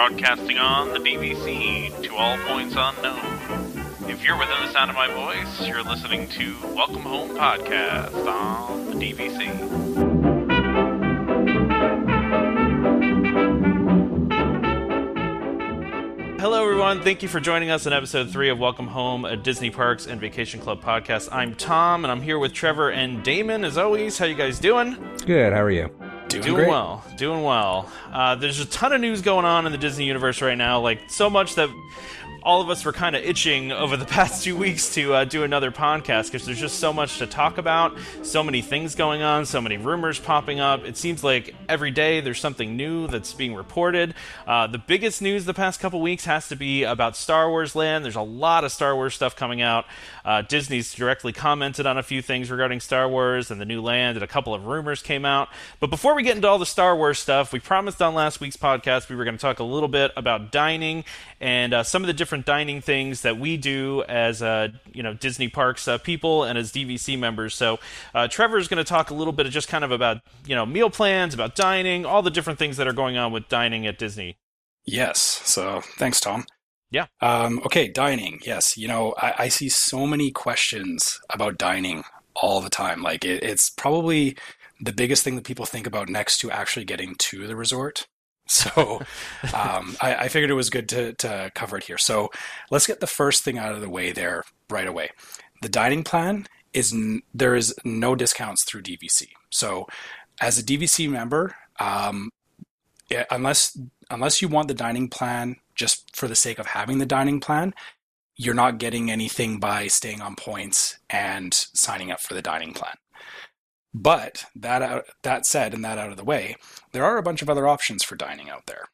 broadcasting on the DVC to all points unknown. If you're within the sound of my voice, you're listening to Welcome Home Podcast on the DVC. Hello, everyone. Thank you for joining us in episode three of Welcome Home, a Disney Parks and Vacation Club podcast. I'm Tom, and I'm here with Trevor and Damon. As always, how you guys doing? Good. How are you? Doing, Doing well, doing well. Uh, there's a ton of news going on in the Disney universe right now, like so much that all of us were kind of itching over the past two weeks to uh, do another podcast because there's just so much to talk about, so many things going on, so many rumors popping up. It seems like every day there's something new that's being reported. Uh, the biggest news the past couple weeks has to be about Star Wars Land. There's a lot of Star Wars stuff coming out. Uh, Disney's directly commented on a few things regarding Star Wars and the new land, and a couple of rumors came out. But before we get into all the Star Wars stuff, we promised on last week's podcast we were going to talk a little bit about dining and uh, some of the different dining things that we do as uh, you know Disney Parks uh, people and as DVC members. So uh, Trevor is going to talk a little bit of just kind of about you know meal plans, about dining, all the different things that are going on with dining at Disney. Yes. So thanks, Tom. Yeah. Um, okay, dining. Yes. You know, I, I see so many questions about dining all the time. Like, it, it's probably the biggest thing that people think about next to actually getting to the resort. So um, I, I figured it was good to, to cover it here. So let's get the first thing out of the way there right away. The dining plan is n- there is no discounts through DVC. So as a DVC member, um, yeah, unless unless you want the dining plan just for the sake of having the dining plan, you're not getting anything by staying on points and signing up for the dining plan. But that out, that said, and that out of the way, there are a bunch of other options for dining out there.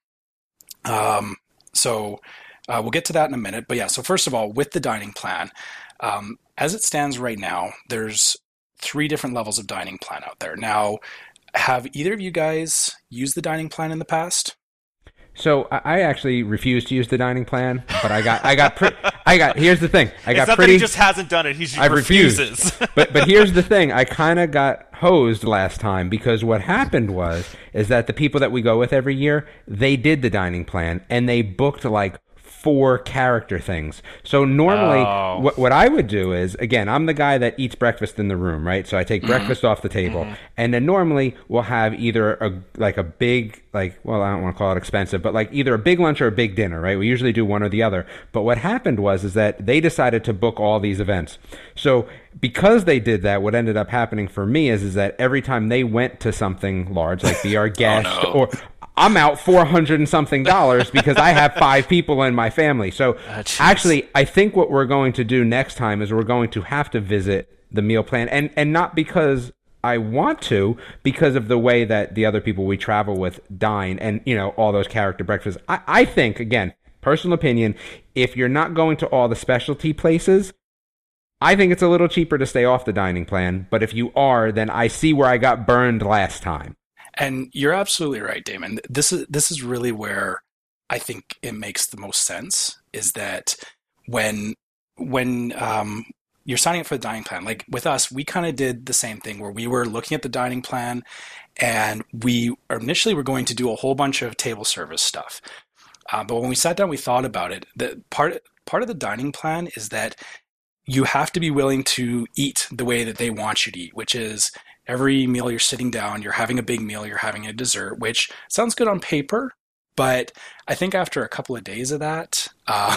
Um, so uh, we'll get to that in a minute. But yeah, so first of all, with the dining plan, um, as it stands right now, there's three different levels of dining plan out there. Now, have either of you guys used the dining plan in the past? So I actually refused to use the dining plan, but I got I got pre- I got here's the thing I It's got not pretty that he just hasn't done it; he just I refused. refuses. but but here's the thing I kind of got hosed last time because what happened was is that the people that we go with every year they did the dining plan and they booked like four character things. So normally Oh. what what I would do is again I'm the guy that eats breakfast in the room, right? So I take mm-hmm. breakfast off the table mm-hmm. and then normally we'll have either a like a big like well I don't want to call it expensive, but like either a big lunch or a big dinner, right? We usually do one or the other. But what happened was is that they decided to book all these events. So because they did that, what ended up happening for me is is that every time they went to something large, like Be Our oh, Guest no. or I'm out four hundred and something dollars because I have five people in my family. So ah, jeez. actually, I think what we're going to do next time is we're going to have to visit the meal plan, and and not because I want to, because of the way that the other people we travel with dine, and you know all those character breakfasts. I, I think again, personal opinion, if you're not going to all the specialty places. I think it's a little cheaper to stay off the dining plan, but if you are, then I see where I got burned last time. And you're absolutely right, Damon. This is this is really where I think it makes the most sense is that when when um, you're signing up for the dining plan, like with us, we kind of did the same thing where we were looking at the dining plan, and we initially were going to do a whole bunch of table service stuff. Uh, but when we sat down, we thought about it. The part part of the dining plan is that you have to be willing to eat the way that they want you to eat, which is every meal you're sitting down, you're having a big meal, you're having a dessert, which sounds good on paper, but I think after a couple of days of that, uh,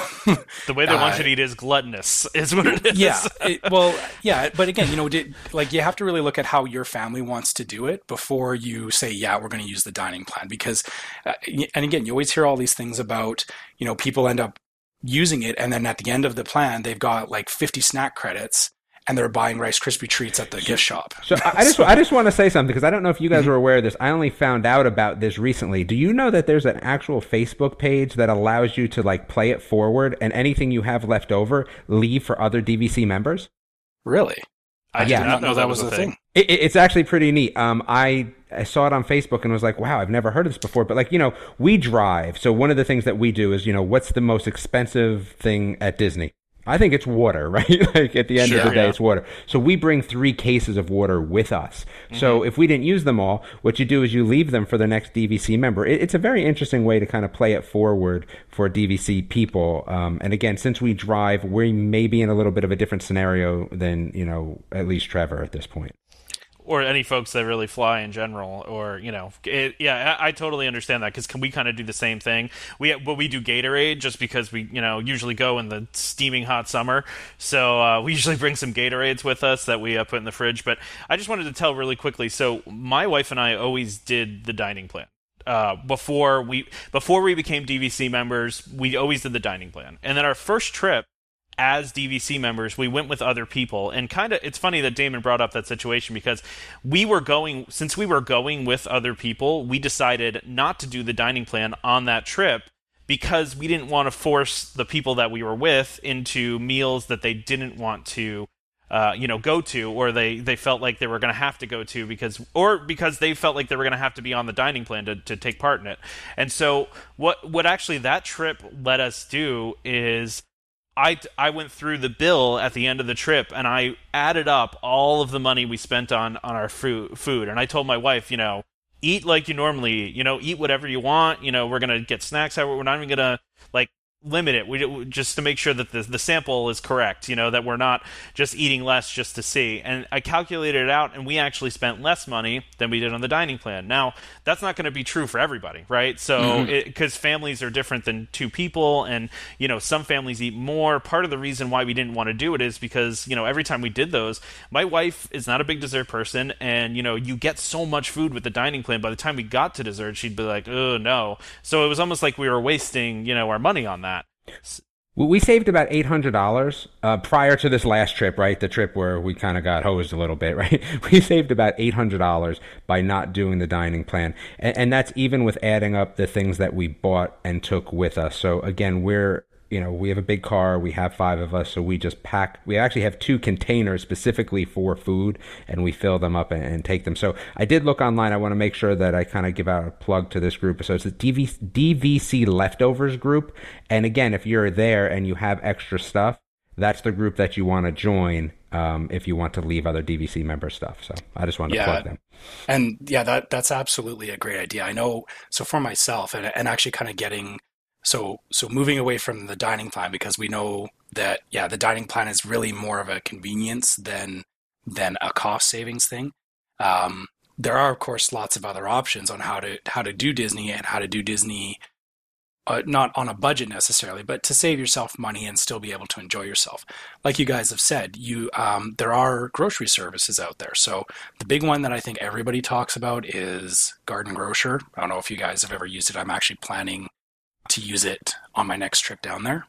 the way they want Uh, you to eat is gluttonous, is what it is. yeah, it, well, yeah, but again, you know, did, like you have to really look at how your family wants to do it before you say, yeah, we're going to use the dining plan, because, uh, and again, you always hear all these things about, you know, people end up using it, and then at the end of the plan, they've got like 50 snack credits. And they're buying Rice Krispie treats at the gift shop. So I, I just I just want to say something because I don't know if you guys were aware of this. I only found out about this recently. Do you know that there's an actual Facebook page that allows you to like play it forward and anything you have left over leave for other DVC members? Really? I Yeah. did not know that was a a thing. It, it- it's actually pretty neat. Um, I, I saw it on Facebook and was like, wow, I've never heard of this before. But like, you know, we drive. So one of the things that we do is, you know, what's the most expensive thing at Disney? I think it's water, right? like at the end Sure, of the day, yeah. it's water. So we bring three cases of water with us. So Mm-hmm. if we didn't use them all, what you do is you leave them for the next DVC member. It, it's a very interesting way to kind of play it forward for DVC people. Um, and again, since we drive, we may be in a little bit of a different scenario than you know at least Trevor at this point. Or any folks that really fly in general or you know it, yeah I, I totally understand that because we kind of do the same thing? We but we do gatorade just because we you know usually go in the steaming hot summer. So uh, we usually bring some gatorades with us that we uh, put in the fridge. But i just wanted to tell really quickly so my wife and i always did the dining plan. Uh, before we before we became DVC members, we always did the dining plan. And then our first trip as DVC members, we went with other people, and kind of it's funny that Damon brought up that situation because we were going since we were going with other people, we decided not to do the dining plan on that trip because we didn't want to force the people that we were with into meals that they didn't want to uh, you know, go to, or they, they felt like they were going to have to go to because, or because they felt like they were going to have to be on the dining plan to, to take part in it. And so, what what actually that trip let us do is, I I went through the bill at the end of the trip and I added up all of the money we spent on on our food food, and I told my wife, you know, eat like you normally, you know, eat whatever you want. You know, we're gonna get snacks. We're not even gonna like limit it. We, just to make sure that the, the sample is correct you know that we're not just eating less just to see. And i calculated it out and we actually spent less money than we did on the dining plan. Now that's not going to be true for everybody right? So mm-hmm. because families are different than two people and you know some families eat more. Part of the reason why we didn't want to do it is because you know every time we did those my wife is not a big dessert person and you know you get so much food with the dining plan. By the time we got to dessert she'd be like oh no. So it was almost like we were wasting you know our money on that We- saved about eight hundred dollars uh, prior to this last trip, right? The trip where we kind of got hosed a little bit, right? We saved about eight hundred dollars by not doing the dining plan, and, and that's even with adding up the things that we bought and took with us. So again, we're you know we have a big car, we have five of us, so we just pack. We actually have two containers specifically for food, and we fill them up and, and take them. So I did look online. I want to make sure that I kind of give out a plug to this group. So it's the DV, DVC leftovers group, and again, if you're there and you have extra stuff, that's the group that you want to join um, if you want to leave other DVC member stuff. So I just wanted Yeah. to plug them. And yeah, that that's absolutely a great idea. I know. So for myself, and and actually kind of getting so so moving away from the dining plan because we know that yeah, the dining plan is really more of a convenience than than a cost savings thing. Um, there are of course lots of other options on how to how to do Disney and how to do Disney. Uh, not on a budget necessarily, but to save yourself money and still be able to enjoy yourself. Like you guys have said, you um, there are grocery services out there. So the big one that I think everybody talks about is Garden Grocer. I don't know if you guys have ever used it. I'm actually planning to use it on my next trip down there.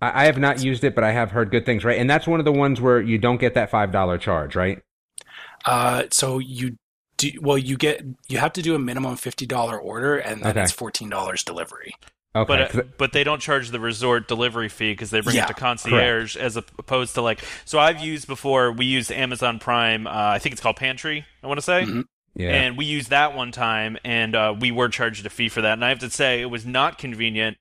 I, I have not used it, but I have heard good things, right? And that's one of the ones where you don't get that five dollar charge, right? Uh, so you do well. You get you have to do a minimum fifty dollar order, and then Okay. it's fourteen dollars delivery. Okay. But 'cause- uh, but they don't charge the resort delivery fee because they bring Yeah, it to concierge as opposed to like. So I've used before. We used Amazon Prime. Uh, I think it's called Pantry. I want to say. Mhm. Yeah. And we used that one time, and uh, we were charged a fee for that. And I have to say, it was not convenient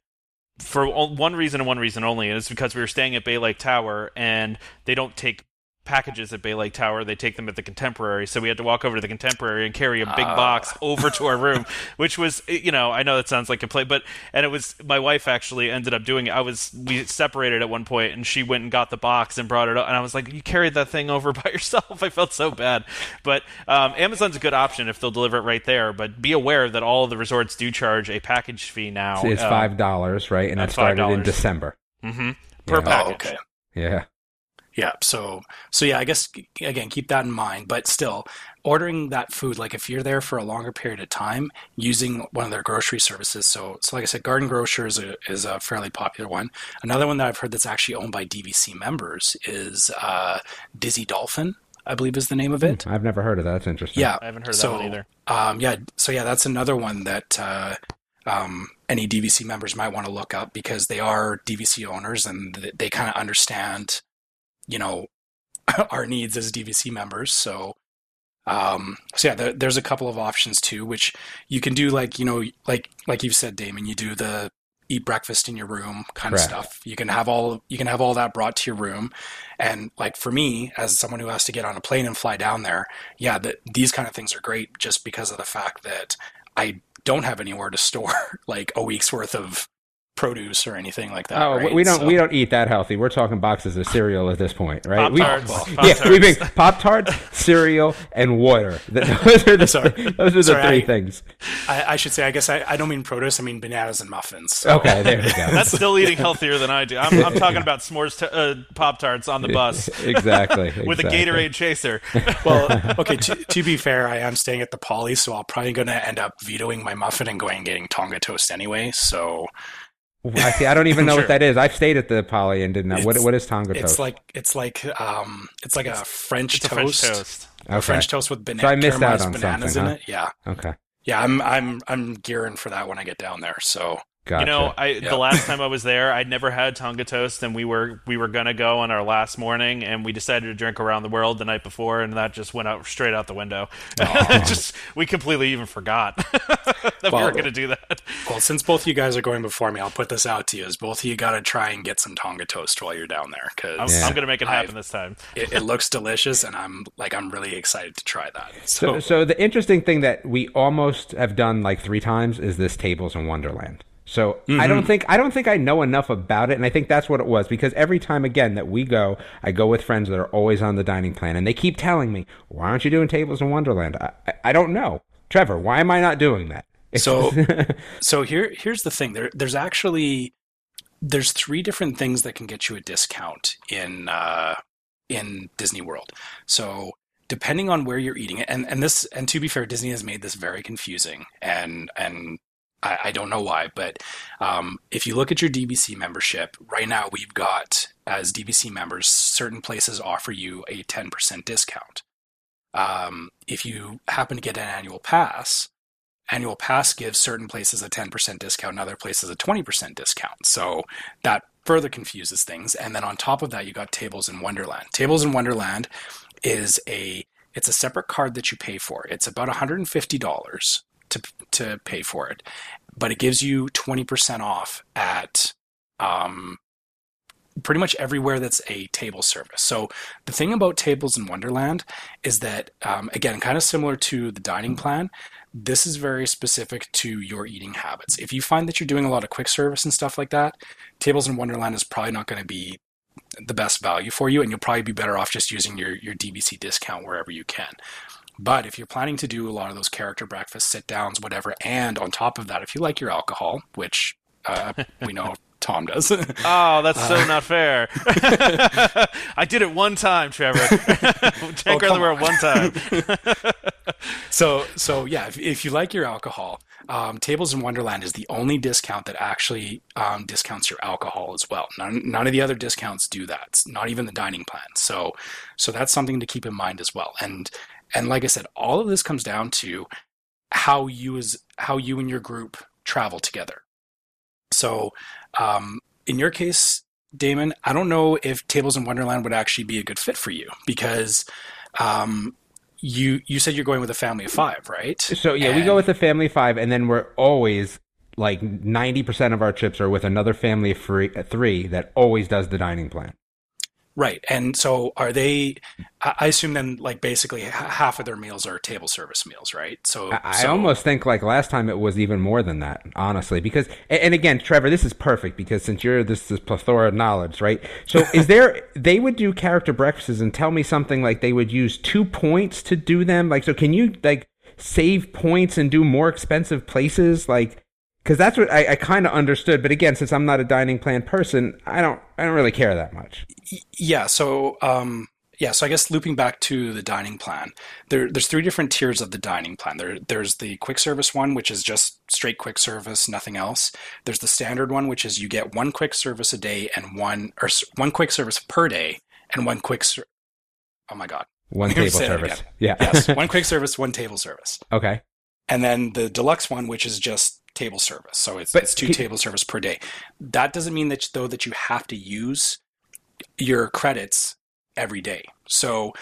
for one reason and one reason only, and it's because we were staying at Bay Lake Tower, and they don't take packages at Bay Lake Tower; they take them at the Contemporary. So we had to walk over to the Contemporary and carry a big Ah. box over to our room, which was, you know, I know that sounds like a play, but and it was my wife actually ended up doing it. I was we separated at one point, and she went and got the box and brought it up, and I was like, "You carried that thing over by yourself." I felt so bad, but um, Amazon's a good option if they'll deliver it right there. But be aware that all of the resorts do charge a package fee now. it's five dollars, right? And uh, that started in $5. December. hmm per Yeah. package. Oh, okay. Yeah. Yeah. So so yeah, I guess again keep that in mind. But still, ordering that food, like if you're there for a longer period of time, using one of their grocery services. So so like I said, Garden Grocer is a is a fairly popular one. Another one that I've heard that's actually owned by DVC members is uh, Dizzy Dolphin. I believe is the name of it. I've never heard of that. That's interesting. Yeah, I haven't heard of so, that one either. Um, yeah, so yeah, that's another one that uh, um, any DVC members might want to look up because they are DVC owners and th- they kind of understand, you know, our needs as DVC members. So, um, so yeah, there, there's a couple of options too, which you can do like you know, like like you've said, Damon, you do the eat breakfast in your room kind Correct. of stuff. You can have all you can have all that brought to your room. And like for me, as someone who has to get on a plane and fly down there, yeah, that these kind of things are great just because of the fact that I don't have anywhere to store like a week's worth of produce or anything like that. Oh, right? we don't So- we don't eat that healthy. We're talking boxes of cereal at this point, right? Pop We- tarts. yeah, we make Pop Tarts, cereal, and water. Those are the Sorry. those are the Sorry, three I- things. I, I should say, I guess I, I don't mean produce, I mean bananas and muffins. So- Okay, there we go. That's still eating healthier than I do. I'm, I'm talking about s'mores t- uh, Pop Tarts on the bus exactly with a. Gatorade chaser. well, okay. To, to be fair, I am staying at the Poly, so I'll probably going to end up vetoing my muffin and going and getting Tonga toast anyway. So I see. I don't even know Sure. what that is. I've stayed at the Poly and didn't know what what is Tonga it's toast. It's like it's like um it's like a French It's a toast, French toast. okay. a French toast with banana So I missed out on bananas something, in huh? it. Yeah, Okay, yeah. I'm I'm I'm gearing for that when I get down there. So gotcha. You know, I Yeah. the last time I was there, I'd never had Tonga toast, and we were we were gonna go on our last morning, and we decided to drink around the world the night before, and that just went out straight out the window. just we completely even forgot that we Well, were gonna do that. well, since both you guys are going before me, I'll put this out to you: is both of you got to try and get some Tonga toast while you're down there I'm, because Yeah. I'm gonna make it happen I've- this time. it, it looks delicious, and I'm like I'm really excited to try that. So, So, so the interesting thing that we almost have done like three times is this tables in Wonderland. So I Mm-hmm. don't think I don't think I know enough about it, and I think that's what it was because every time again that we go, I go with friends that are always on the dining plan, and they keep telling me, "Why aren't you doing tables in Wonderland?" I, I, I don't know, Trevor. Why am I not doing that? So- So here, here's the thing. There, there's actually there's three different things that can get you a discount in uh, in Disney World. So depending on where you're eating it, and and this, and to be fair, Disney has made this very confusing, and and I, I don't know why, but um, if you look at your DVC membership right now, we've got as DVC members, certain places offer you a 10% discount. Um, if you happen to get an annual pass, annual pass gives certain places a 10% discount and other places a 20% discount. So that further confuses things. And then on top of that, you got Tables in Wonderland. Tables in Wonderland is a it's a separate card that you pay for. It's about $150 to to pay for it, but it gives you 20% off at um, pretty much everywhere that's a table service. So the thing about Tables in Wonderland is that um, again, kind of similar to the dining plan, this is very specific to your eating habits. If you find that you're doing a lot of quick service and stuff like that, Tables in Wonderland is probably not going to be the best value for you, and you'll probably be better off just using your, your DVC discount wherever you can. But if you're planning to do a lot of those character breakfasts, sit downs, whatever, and on top of that, if you like your alcohol, which uh, we know Tom does, Oh, that's so not fair. I did it one time, Trevor. Drank Oh, come Earthenware one time. so so yeah, if, if you like your alcohol, um, Tables in Wonderland is the only discount that actually um, discounts your alcohol as well. None, none of the other discounts do that. It's not even the dining plan. So so that's something to keep in mind as well. And and like I said, all of this comes down to how you as how you and your group travel together. So um, in your case, Damon, I don't know if Tables in Wonderland would actually be a good fit for you because um, you you said you're going with a family of five, right? So yeah, we go with a family of five, and then we're always like ninety percent of our trips are with another family of three, three that always does the dining plan. Right. And so are they? I assume then, like basically, half of their meals are table service meals, right? So I, so- almost think like last time it was even more than that, honestly. Because and, and again, Trevor, this is perfect because since you're this this plethora of knowledge, right? So is there? They would do character breakfasts and tell me something like they would use two points to do them. Like, so can you like save points and do more expensive places? Like, because that's what I, I kind of understood. But again, since I'm not a dining plan person, I don't I don't really care that much. Yeah. So, um, yeah. So I guess looping back to the dining plan, there, there's three different tiers of the dining plan. There, there's the quick service one, which is just straight quick service, nothing else. There's the standard one, which is you get one quick service a day and one or one quick service per day and one quick. Ser- oh my god. One table service. Yeah. Yes, one quick service, one table service, okay. and then the deluxe one, which is just table service. So it's But it's two can- table service per day. That doesn't mean that though that you have to use your credits every day. So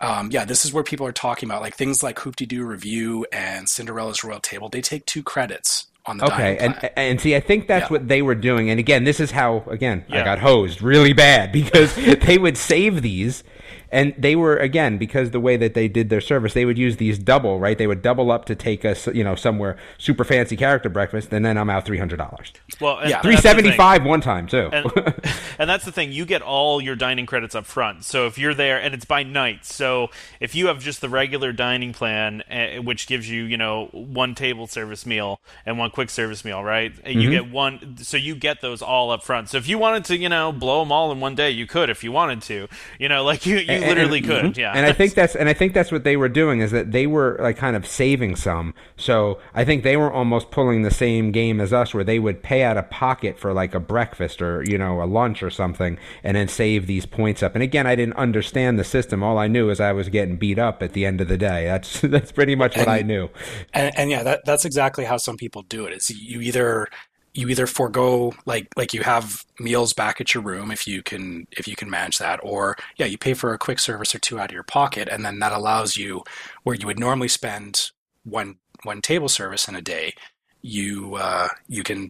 um, yeah, this is where people are talking about like things like Hoop Doo Revue and Cinderella's Royal Table. They take two credits on the Okay, and plan. and see, I think that's Yeah. what they were doing. And again, this is how again I got hosed really bad because they would save these, and they were again because the way that they did their service, they would use these double right. They would double up to take us, you know, somewhere super fancy character breakfast, and then I'm out three hundred dollars, Well, and Yeah. three that's the thing. seventy five one time too. and, and that's the thing you get all your dining credits up front so if you're there and it's by night so if you have just the regular dining plan uh, which gives you you know one table service meal and one quick service meal right And you get one so you get those all up front so if you wanted to you know blow them all in one day you could if you wanted to you know like you, you literally and- could mm-hmm. yeah And I think that's and I think that's what they were doing is that they were like kind of saving some. So I think they were almost pulling the same game as us, where they would pay out of pocket for like a breakfast or you know a lunch or something, and then save these points up. And again, I didn't understand the system. All I knew is I was getting beat up at the end of the day. That's that's pretty much what I knew. And, and yeah, that, that's exactly how some people do it. Is you either you either forego like like you have meals back at your room if you can if you can manage that, or yeah, you pay for a quick service or two out of your pocket, and then that allows you where you would normally spend one one table service in a day, you uh, you can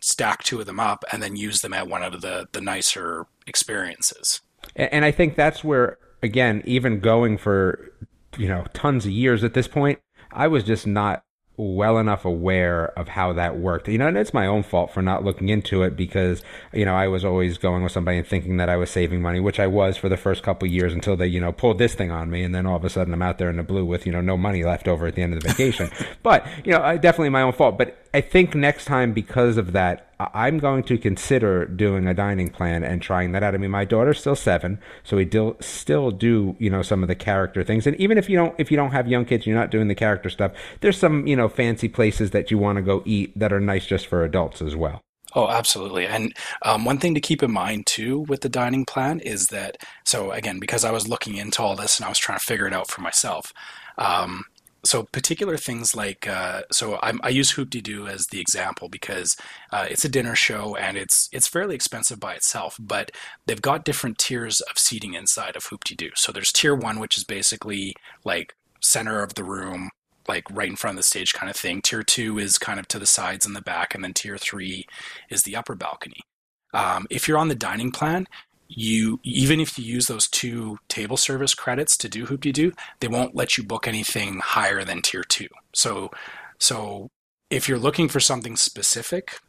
stack two of them up and then use them at one of the the nicer experiences. And, and I think that's where, again, even going for, you know, tons of years at this point, I was just not well enough aware of how that worked. You know, and it's my own fault for not looking into it because, you know, I was always going with somebody and thinking that I was saving money, which I was for the first couple of years until they, you know, pulled this thing on me. And then all of a sudden I'm out there in the blue with, you know, no money left over at the end of the vacation. but, you know, I, definitely my own fault. But I think next time because of that, I'm going to consider doing a dining plan and trying that out. I mean, my daughter's still seven, so we do, still do, you know, some of the character things. And even if you don't, if you don't have young kids, you're not doing the character stuff. There's some, you know, fancy places that you want to go eat that are nice just for adults as well. Oh, absolutely. And um, one thing to keep in mind too with the dining plan is that, so again, because I was looking into all this and I was trying to figure it out for myself. Um, so particular things like, uh, so I'm, I use Hoop De Doo as the example because uh, it's a dinner show and it's it's fairly expensive by itself, but they've got different tiers of seating inside of Hoop De Doo. So there's tier one, which is basically like center of the room, like right in front of the stage kind of thing. Tier two is kind of to the sides and the back, and then tier three is the upper balcony. Um, if you're on the dining plan, you even if you use those two table service credits to do hoop doo, they won't let you book anything higher than tier two. So, so if you're looking for something specific,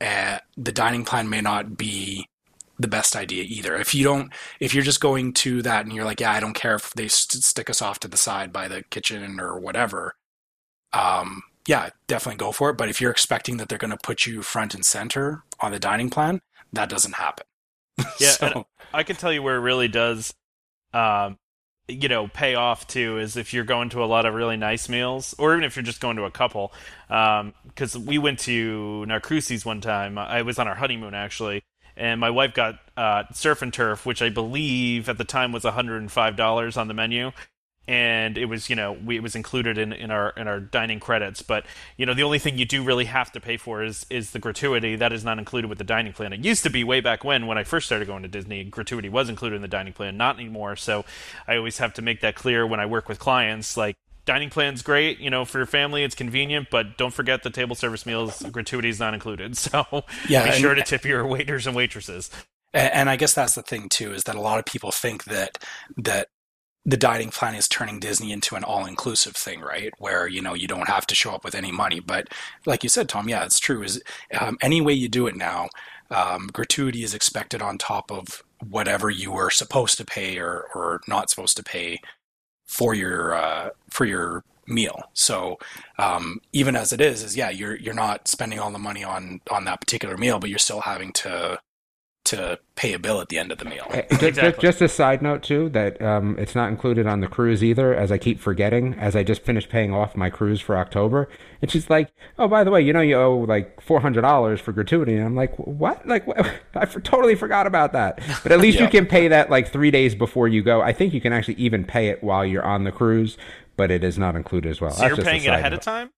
uh, the dining plan may not be the best idea either. If you don't, if you're just going to that and you're like, yeah, I don't care if they st- stick us off to the side by the kitchen or whatever, um, yeah, definitely go for it. But if you're expecting that they're going to put you front and center on the dining plan, that doesn't happen. Yeah, So- I can tell you where it really does, um, you know, pay off too is if you're going to a lot of really nice meals, or even if you're just going to a couple. Because we went to Narcoossee's one time. I was on our honeymoon actually, and my wife got uh, surf and turf, which I believe at the time was $105 on the menu. And it was, you know, we, it was included in, in our in our dining credits. But you know, the only thing you do really have to pay for is is the gratuity. That is not included with the dining plan. It used to be way back when, when I first started going to Disney, gratuity was included in the dining plan. Not anymore. So I always have to make that clear when I work with clients. Like dining plan's great, you know, for your family, it's convenient, but don't forget the table service meals gratuity is not included. So Yeah, be and- sure to tip your waiters and waitresses. And, and I guess that's the thing too, is that a lot of people think that that the dining plan is turning Disney into an all-inclusive thing, right? Where you know you don't have to show up with any money. But like you said, Tom, yeah, it's true. Is um, any way you do it now, um, gratuity is expected on top of whatever you were supposed to pay or or not supposed to pay for your uh, for your meal. So um, even as it is, is yeah, you're you're not spending all the money on on that particular meal, but you're still having to to pay a bill at the end of the meal. Uh, ju- ju- Exactly. Just a side note too that um, it's not included on the cruise either, as I keep forgetting. As I just finished paying off my cruise for October, and she's like, "Oh, by the way, you know you owe like four hundred dollars for gratuity." And I'm like, "What? Like, what? I for- totally forgot about that." But at least you can pay that like three days before you go. I think you can actually even pay it while you're on the cruise, but it is not included as well. So That's you're just paying it ahead note. of time?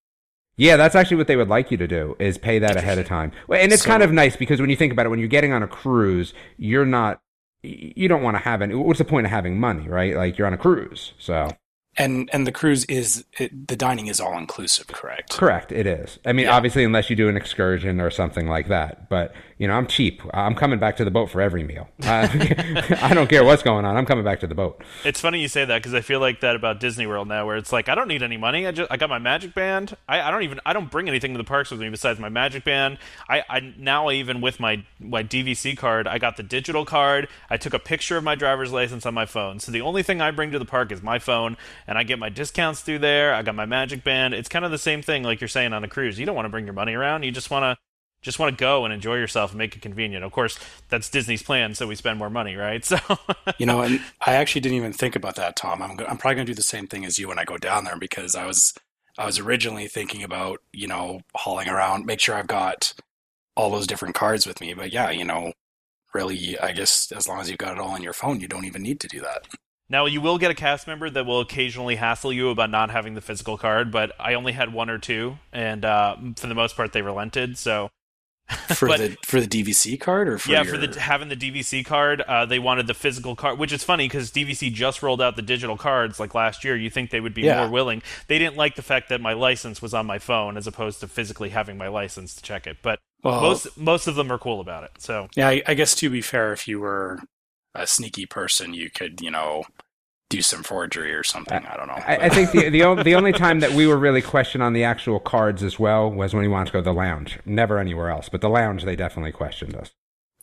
Yeah, that's actually what they would like you to do is pay that ahead of time. And it's So- kind of nice because when you think about it, when you're getting on a cruise, you're not, you don't want to have any. What's the point of having money, right? Like you're on a cruise, so And and the cruise is it, the dining is all inclusive, correct? Correct, it is. I mean, Yeah. obviously, unless you do an excursion or something like that. But you know, I'm cheap. I'm coming back to the boat for every meal. Uh, I don't care what's going on. I'm coming back to the boat. It's funny you say that because I feel like that about Disney World now, where it's like I don't need any money. I just I got my Magic Band. I, I don't even I don't bring anything to the parks with me besides my Magic Band. I, I now even with my my DVC card, I got the digital card. I took a picture of my driver's license on my phone. So the only thing I bring to the park is my phone, and I get my discounts through there. I got my Magic Band. It's kind of the same thing like you're saying on a cruise. You don't want to bring your money around. You just want to just want to go and enjoy yourself and make it convenient. Of course, that's Disney's plan, so we spend more money, right? So You know, and I actually didn't even think about that, Tom. I'm I'm probably going to do the same thing as you when I go down there because I was I was originally thinking about you know hauling around, make sure I've got all those different cards with me. But yeah, you know, really, I guess as long as you've got it all on your phone, you don't even need to do that. Now you will get a cast member that will occasionally hassle you about not having the physical card, but I only had one or two, and uh, for the most part they relented. So For But- the for the DVC card or for yeah, your... for the having the DVC card, uh, they wanted the physical card, which is funny because DVC just rolled out the digital cards like last year. You think they would be Yeah. more willing? They didn't like the fact that my license was on my phone as opposed to physically having my license to check it. But well, most most of them are cool about it. So yeah, I, I guess to be fair, if you were a sneaky person, you could you know do some forgery or something. I don't know. I, I think the the, o- the only time that we were really questioned on the actual cards as well was when we wanted to go to the lounge. Never anywhere else, but the lounge they definitely questioned us.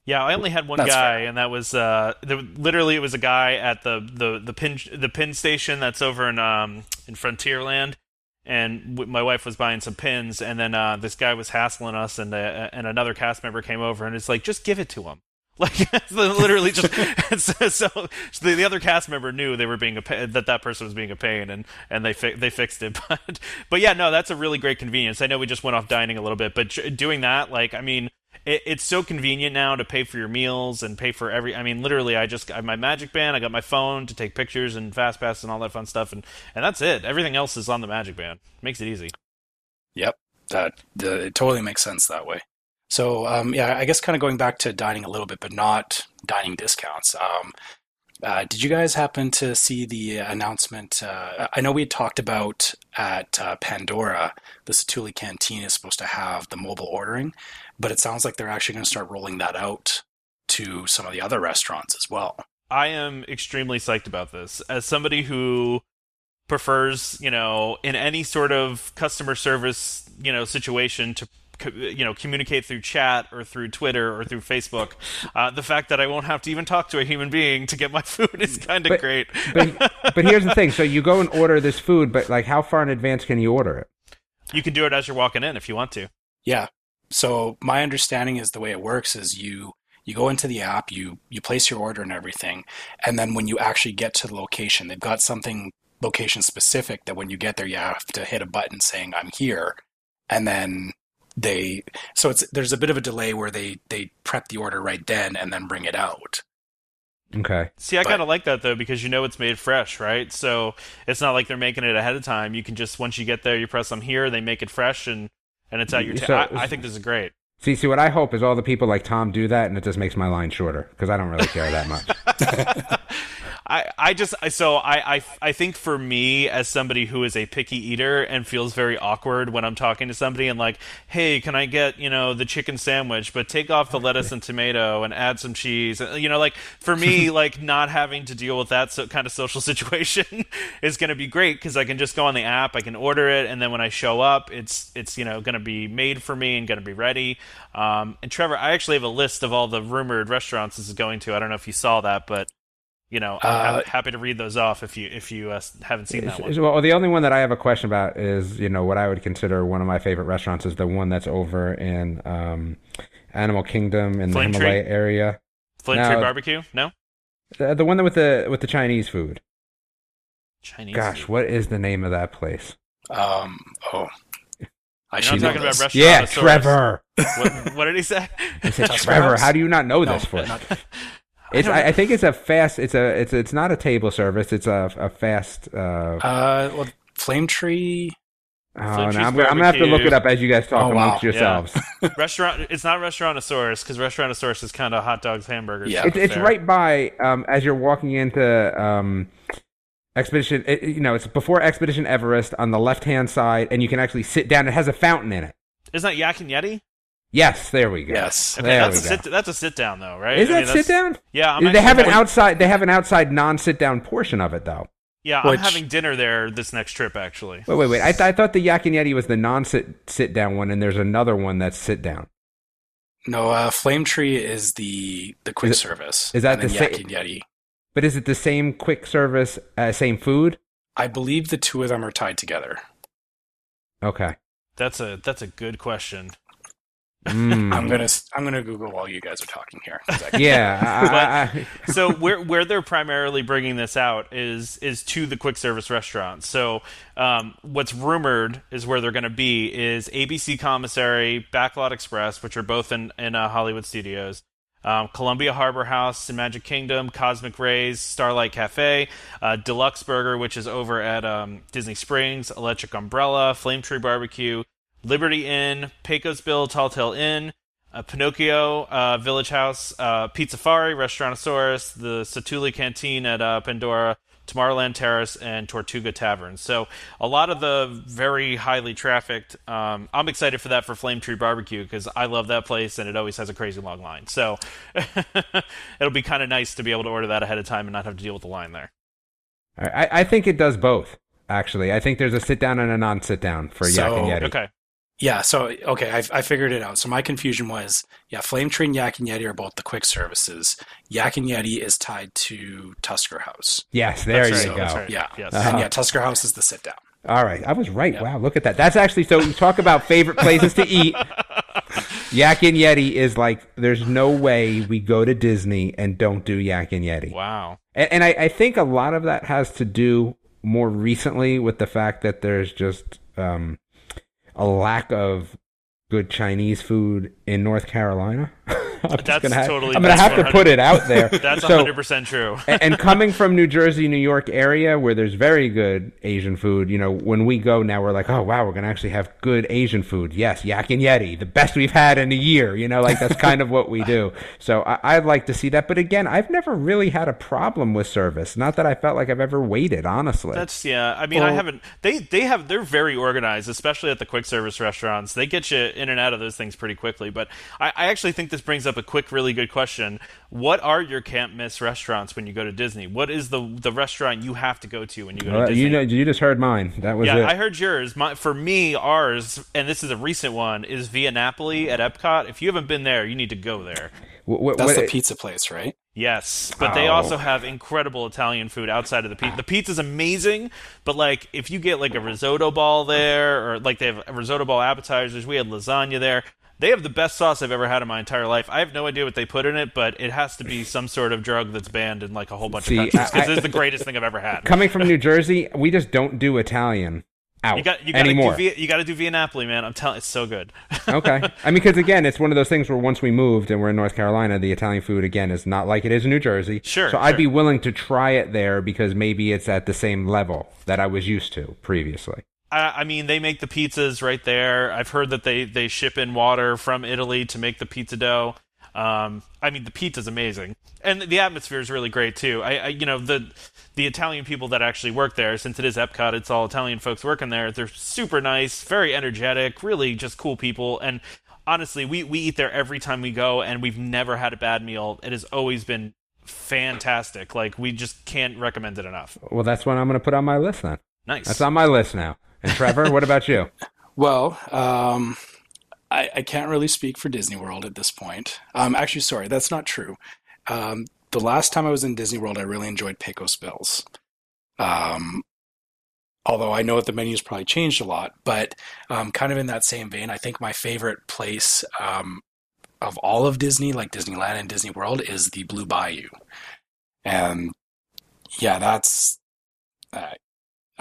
Yeah, I only had one That's guy, fair. and that was uh, the, literally it was a guy at the, the, the pin the pin station that's over in um in Frontierland, and w- my wife was buying some pins, and then uh, this guy was hassling us, and uh, and another cast member came over, and it's like just give it to him. Like literally, just so, so the, the other cast member knew they were being a pa- that that person was being a pain, and and they fi- they fixed it. But but yeah, no, that's a really great convenience. I know we just went off dining a little bit, but doing that, like, I mean, it, it's so convenient now to pay for your meals and pay for every. I mean, literally, I just I have my Magic Band, I got my phone to take pictures and Fast Pass and all that fun stuff, and and that's it. Everything else is on the Magic Band. Makes it easy. Yep, that the, it totally makes sense that way. So um, yeah, I guess kind of going back to dining a little bit, but not dining discounts. Um, uh, did you guys happen to see the announcement? Uh, I know we talked about at uh, Pandora, the Satu'li Canteen is supposed to have the mobile ordering, but it sounds like they're actually going to start rolling that out to some of the other restaurants as well. I am extremely psyched about this. As somebody who prefers, you know, in any sort of customer service, you know, situation to you know communicate through chat or through Twitter or through Facebook, uh, the fact that I won't have to even talk to a human being to get my food is kind of great. But but here's the thing: so you go and order this food, but like, how far in advance can you order it? you can do it as you're walking in if you want to. Yeah. So my understanding is the way it works is you you go into the app, you you place your order and everything, and then when you actually get to the location, they've got something location specific that when you get there you have to hit a button saying I'm here, and then they so it's there's a bit of a delay where they they prep the order right then and then bring it out. Okay. See, I kind of like that though because you know it's made fresh, right? So it's not like they're making it ahead of time. You can just once you get there, you press "I'm here," they make it fresh, and and it's at your. Mm, so- I, I think this is great. See, see, what I hope is all the people like Tom do that, and it just makes my line shorter because I don't really care that much. I, I just so I, I I think for me as somebody who is a picky eater and feels very awkward when I'm talking to somebody and like, hey, can I get you know the chicken sandwich, but take off the lettuce and tomato and add some cheese, you know, like for me like not having to deal with that so, kind of social situation is going to be great because I can just go on the app, I can order it, and then when I show up, it's it's you know going to be made for me and going to be ready. Um, and Trevor, I actually have a list of all the rumored restaurants this is going to. I don't know if you saw that, but you know, I'm Uh, hap- happy to read those off if you if you uh, haven't seen that one. well, the only one that I have a question about is, you know, what I would consider one of my favorite restaurants is the one that's over in um, Animal Kingdom in Flame the Tree? Himalaya area. Flame no. Tree Barbecue? No, The, the one that with the with the Chinese food. Chinese. Gosh, what is the name of that place? Um oh. I You're should not know talking about this. restaurant. Yeah, Trevor. What, what did he say? I said, Trevor, how do you not know No, this place? Not- It's, don't I. I think it's a fast. It's a. It's it's not a table service. It's a a fast. Uh, uh well Flame Tree oh, Flint no, I'm, gonna- I'm gonna have to look it up as you guys talk Oh, wow. amongst yourselves. Restaurant. It's not Restaurantosaurus because Restaurantosaurus is kind of hot dogs, hamburgers. Yeah. type It's, it's right by um, as you're walking into um, Expedition, it, you know, it's before Expedition Everest on the left hand side, and you can actually sit down. It has a fountain in it. Isn't that Yak and Yeti? Yes, there we go. Yes. Okay, there that's we a go. sit. That's a sit down though, right? Is I that mean, sit down? Yeah, I'm they have an going- outside. They have an outside non sit down portion of it though. Yeah, I'm having dinner there this next trip actually. Wait, wait, wait. I, th- I thought the Yak and Yeti was the non sit sit down one, and there's another one that's sit down. No, uh, Flame Tree is the the quick Is it- service. is that and then the sa- Yak and Yeti? But is it the same quick service, uh, same food? I believe the two of them are tied together. Okay. That's a that's a good question. Mm. I'm gonna I'm gonna Google while you guys are talking here. Yeah. I- I- so where where they're primarily bringing this out is is to the quick service restaurants. So um, what's rumored is where they're going to be is ABC Commissary, Backlot Express, which are both in in uh, Hollywood studios. Um, Columbia Harbor House in Magic Kingdom, Cosmic Ray's, Starlight Cafe, uh, D-Luxe Burger, which is over at um, Disney Springs, Electric Umbrella, Flame Tree Barbecue, Liberty Inn, Pecos Bill, Tall Tale Inn, uh, Pinocchio uh, Village Haus, uh, Pizzafari, Restaurantosaurus, the Satu'li Canteen at uh, Pandora, Tomorrowland Terrace, and Tortuga Tavern. So a lot of the very highly trafficked. Um, I'm excited for that for Flame Tree Barbecue because I love that place and it always has a crazy long line. So it'll be kind of nice to be able to order that ahead of time and not have to deal with the line there. I, I think it does both. Actually, I think there's a sit down and a non sit down for Yak and So- Yeti. Okay. Yeah, so okay, I, I figured it out. So my confusion was, yeah, Flame Tree and Yak and Yeti are both the quick services. Yak and Yeti is tied to Tusker House. Yes, there That's you right, go. that's right. Yeah, Yes. Uh-huh. and yeah, Tusker House is the sit down. All right, I was right. Wow, look at that. That's actually so. You talk about favorite places to eat. Yak and Yeti is like. There's no way we go to Disney and don't do Yak and Yeti. Wow. And, and I, I think a lot of that has to do more recently with the fact that there's just um, a lack of good Chinese food in North Carolina. I'm That's gonna have, totally- I'm gonna have to put it out there. That's So- 100% true. and, coming from New Jersey, New York area where there's very good Asian food, you know, when we go now, we're like, oh wow, we're gonna actually have good Asian food. Yes, Yak and Yeti, the best we've had in a year. You know, like that's kind of what we do. So I, I'd like to see that. But again, I've never really had a problem with service. Not that I felt like I've ever waited. Honestly, That's yeah. I mean, I haven't. They they have. They're very organized, especially at the quick service restaurants. They get you in and out of those things pretty quickly. But I, I actually think this brings up a quick, really good question. What are your can't miss restaurants when you go to Disney? What is the the restaurant you have to go to when you go to Disney? you know, you just heard mine. That was yeah, it. I heard yours. My, for me, ours, and this is a recent one, is Via Napoli at Epcot. If you haven't been there, you need to go there. Wh- wh- That's what- the pizza place, right? Yes, but they Oh. also have incredible Italian food outside of the pizza. The pizza's amazing, but like if you get like a risotto ball there, or like they have risotto ball appetizers, we had lasagna there. They have the best sauce I've ever had in my entire life. I have no idea what they put in it, but it has to be some sort of drug that's banned in like a whole bunch See, of countries because it's the greatest thing I've ever had. Coming from New Jersey, we just don't do Italian out You got you got to anymore. do you got to do Via Napoli, man. I'm telling, it's so good. okay. I mean, because again, it's one of those things where once we moved and we're in North Carolina, the Italian food again is not like it is in New Jersey. Sure, So I'd be willing to try it there because maybe it's at the same level that I was used to previously. I, I mean, they make the pizzas right there. I've heard that they they ship in water from Italy to make the pizza dough. Um, I mean, the pizza's amazing, and the atmosphere is really great too. I, I, you know, the the Italian people that actually work there, since it is Epcot, it's all Italian folks working there. They're super nice, very energetic, really just cool people. And honestly, we we eat there every time we go, and we've never had a bad meal. It has always been fantastic. Like we just can't recommend it enough. Well, that's what I'm going to put on my list then. Nice. That's on my list now. And Trevor, what about you? Well, um, I, I can't really speak for Disney World at this point. Um, actually, sorry, that's not true. Um, the last time I was in Disney World, I really enjoyed Pecos Bills. Um, although I know that the menu's probably changed a lot, but um, kind of in that same vein, I think my favorite place um, of all of Disney, like Disneyland and Disney World, is the Blue Bayou. And yeah, that's uh,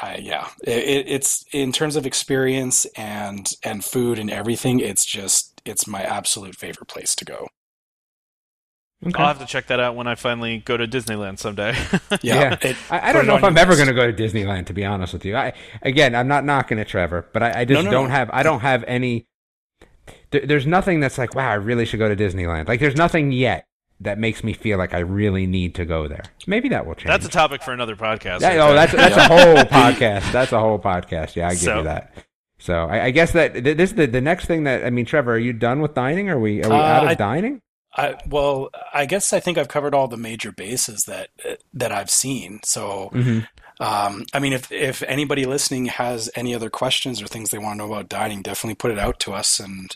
I, yeah, it, it's in terms of experience and and food and everything. It's just it's my absolute favorite place to go. Okay. I'll have to check that out when I finally go to Disneyland someday. Yeah. it- I, I don't know if I'm your ever going to go to Disneyland. To be honest with you, I again, I'm not knocking it, Trevor, but I, I just No, no, don't no. have. I don't have any. There, there's nothing that's like, wow, I really should go to Disneyland. Like, there's nothing yet that makes me feel like I really need to go there. Maybe that will change. That's a topic for another podcast. That- right oh, there. that's that's a whole podcast. That's a whole podcast. Yeah, I give So- you that. So I, I guess that th- this the the next thing that I mean, Trevor, are you done with dining? Are we are we Uh, out of I- dining? I, well, I guess I think I've covered all the major bases that that I've seen. So, Mhm. um, I mean, if if anybody listening has any other questions or things they want to know about dining, definitely put it out to us, and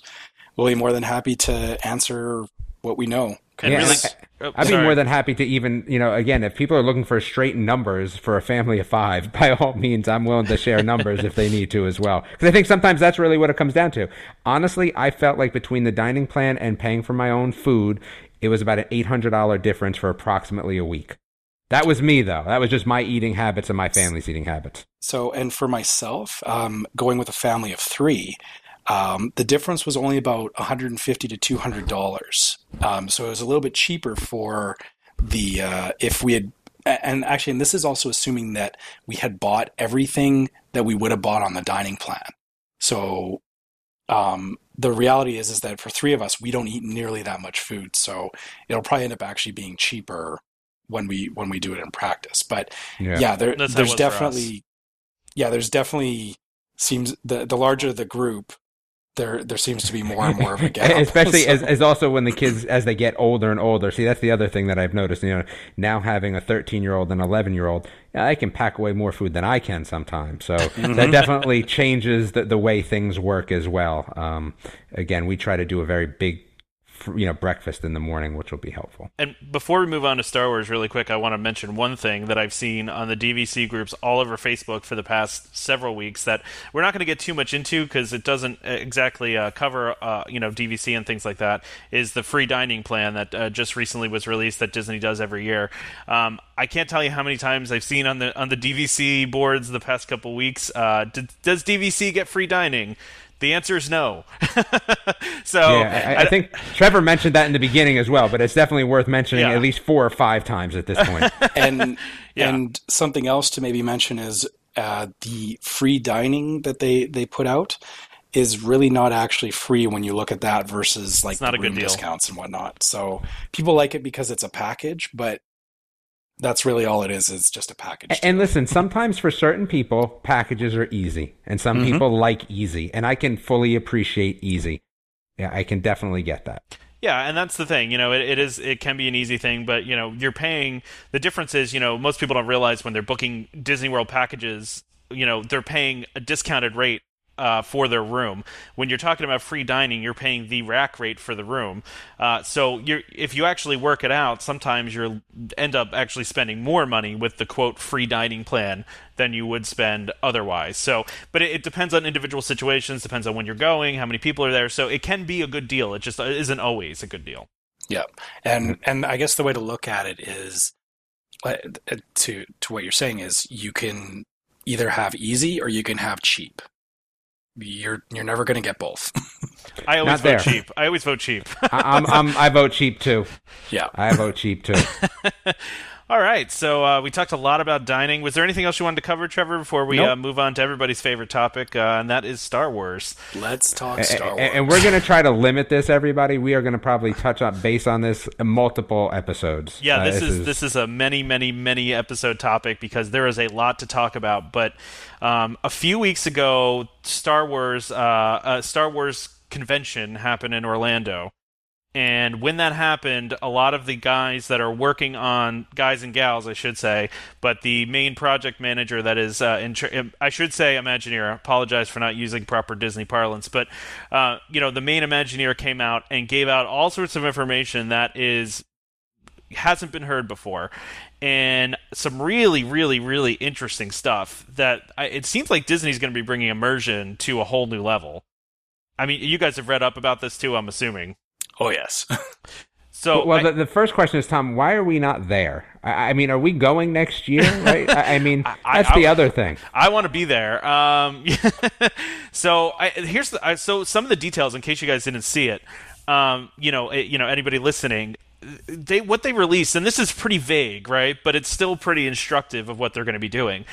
we'll be more than happy to answer what we know. And Yeah, really, I- oh, I'd be more than happy to even, you know, again, if people are looking for straight numbers for a family of five, by all means, I'm willing to share numbers if they need to as well. Because I think sometimes that's really what it comes down to. Honestly, I felt like between the dining plan and paying for my own food, it was about an $800 difference for approximately a week. That was me, though. That was just my eating habits and my family's eating habits. So, and for myself, um, going with a family of three, um, the difference was only about 150 to 200 dollars. Um, so it was a little bit cheaper for the uh, if we had, and actually, and this is also assuming that we had bought everything that we would have bought on the dining plan. So um, the reality is is that for three of us, we don't eat nearly that much food. So it'll probably end up actually being cheaper when we when we do it in practice. But Yeah. yeah, there, That's how it there's was for us. definitely yeah there's definitely seems the the larger the group there there seems to be more and more of a gap Especially So- as, as also when the kids as they get older and older. See, that's the other thing that I've noticed. You know, now having a 13 year old and 11 year old, I can pack away more food than I can sometimes. So that definitely changes the, the way things work as well. Um, again, we try to do a very big, you know, breakfast in the morning, which will be helpful. And before we move on to Star Wars, really quick, I want to mention one thing that I've seen on the DVC groups all over Facebook for the past several weeks that we're not going to get too much into because it doesn't exactly uh, cover, uh, you know, DVC and things like that. Is the free dining plan that uh, just recently was released that Disney does every year? Um, I can't tell you how many times I've seen on the on the DVC boards the past couple weeks. Uh, d- does DVC get free dining? The answer is no. so yeah, I, I think Trevor mentioned that in the beginning as well, but it's definitely worth mentioning Yeah. at least four or five times at this point. and Yeah. and something else to maybe mention is uh, the free dining that they they put out is really not actually free when you look at that versus like not the a good deal. discounts and whatnot. So people like it because it's a package, but that's really all it is. It's just a package. And listen, sometimes for certain people, packages are easy, and some Mm-hmm. people like easy, and I can fully appreciate easy. Yeah, I can definitely get that. Yeah, and that's the thing. You know, it, it is it can be an easy thing, but you know, you're paying. The difference is, you know, most people don't realize when they're booking Disney World packages, you know, they're paying a discounted rate. Uh, for their room. When you're talking about free dining, you're paying the rack rate for the room. Uh, so if you actually work it out, sometimes you'll end up actually spending more money with the quote free dining plan than you would spend otherwise. So, but it, it depends on individual situations, depends on when you're going, how many people are there. So it can be a good deal. It just isn't always a good deal. Yeah, and and I guess the way to look at it is uh, to to what you're saying is you can either have easy or you can have cheap. You're you're never going to get both. I always Not vote there. cheap. I always vote cheap. I, I'm, I'm, I vote cheap too. yeah. I vote cheap too. All right, so uh, we talked a lot about dining. Was there anything else you wanted to cover, Trevor, before we Nope. uh, move on to everybody's favorite topic, uh, and that is Star Wars? Let's talk Star a- Wars. and we're going to try to limit this, everybody. We are going to probably touch up base on this multiple episodes. Yeah, Uh, this is this is a many, many, many episode topic because there is a lot to talk about. But um, a few weeks ago, Star Wars, uh, uh, Star Wars convention happened in Orlando, and when that happened, a lot of the guys that are working on guys and gals, I should say, but the main project manager that is uh, in, tr- I should say Imagineer. I apologize for not using proper Disney parlance, but uh, you know the main Imagineer came out and gave out all sorts of information that is hasn't been heard before and some really really really interesting stuff that I, it seems like disney's going to be bringing immersion to a whole new level i mean you guys have read up about this too i'm assuming oh yes. so well, I- the, the first question is, Tom, why are we not there? I, I mean, are we going next year? Right? I, I mean, that's the other thing. I want to be there. Um, so I, here's the, so some of the details in case you guys didn't see it. Um, you know, it, you know anybody listening, they what they released, and this is pretty vague, right? But it's still pretty instructive of what they're going to be doing.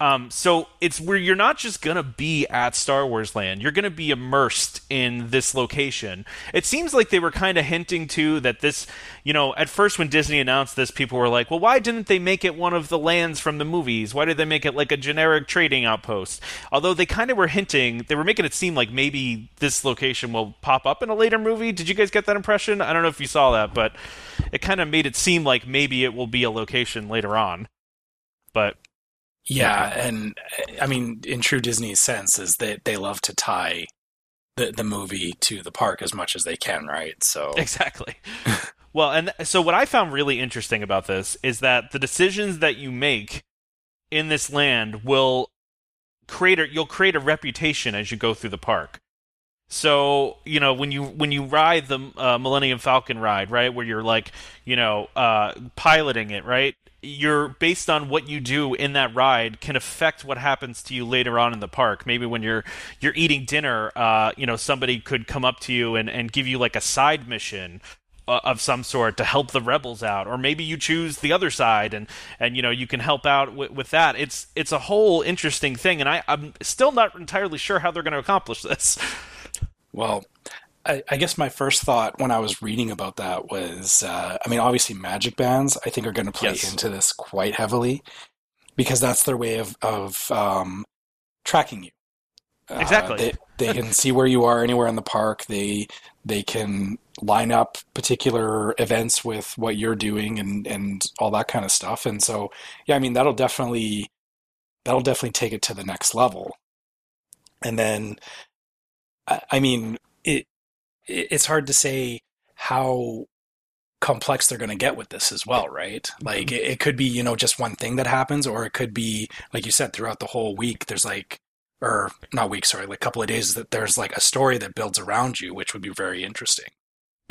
Um, so it's where you're not just gonna be at Star Wars Land. You're gonna be immersed in this location. It seems like they were kind of hinting to that this, you know, at first when Disney announced this, people were like, "Well, why didn't they make it one of the lands from the movies? Why did they make it like a generic trading outpost?" Although they kind of were hinting, they were making it seem like maybe this location will pop up in a later movie. Did you guys get that impression? I don't know if you saw that, but it kind of made it seem like maybe it will be a location later on. But Yeah, and I mean, in true Disney sense, is that they love to tie the the movie to the park as much as they can, right? So Exactly. well, and so what I found really interesting about this is that the decisions that you make in this land will create a, you'll create a reputation as you go through the park. So you know when you when you ride the uh, Millennium Falcon ride, right, where you're like you know uh, piloting it, right? You're based on what you do in that ride can affect what happens to you later on in the park. Maybe when you're you're eating dinner, uh, you know somebody could come up to you and, and give you like a side mission uh, of some sort to help the rebels out. Or maybe you choose the other side and and you know you can help out with, with that. It's it's a whole interesting thing and I, i'm still not entirely sure how they're going to accomplish this. Well, I, I guess my first thought when I was reading about that was, uh, I mean, obviously magic bands I think are going to play Yes. into this quite heavily because that's their way of of um, tracking you. Uh, Exactly. they, they can see where you are anywhere in the park. They they can line up particular events with what you're doing and and all that kind of stuff. And so, yeah, I mean, that'll definitely that'll definitely take it to the next level. And then, I, I mean, it's hard to say how complex they're going to get with this as well, right? Like mm-hmm. it, it could be, you know, just one thing that happens, or it could be, like you said, throughout the whole week, there's like, or not week, sorry, like a couple of days that there's like a story that builds around you, which would be very interesting.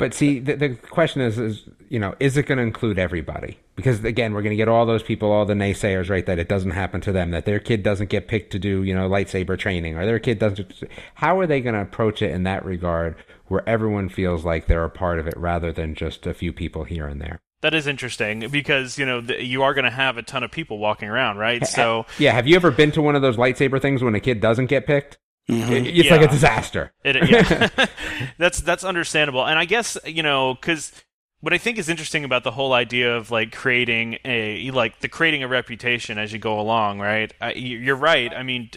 But see, the, the question is, is you know, is it going to include everybody? Because again, we're going to get all those people, all the naysayers, right? That it doesn't happen to them, that their kid doesn't get picked to do, you know, lightsaber training, or their kid doesn't. How are they going to approach it in that regard, where everyone feels like they're a part of it, rather than just a few people here and there? that is interesting because you know th- you are going to have a ton of people walking around right so Yeah, have you ever been to one of those lightsaber things when a kid doesn't get picked? Mhm. It's like a disaster. It, yeah, that's that's understandable, and I guess you know because what I think is interesting about the whole idea of like creating a like the creating a reputation as you go along, right? I, you- you're right. I mean,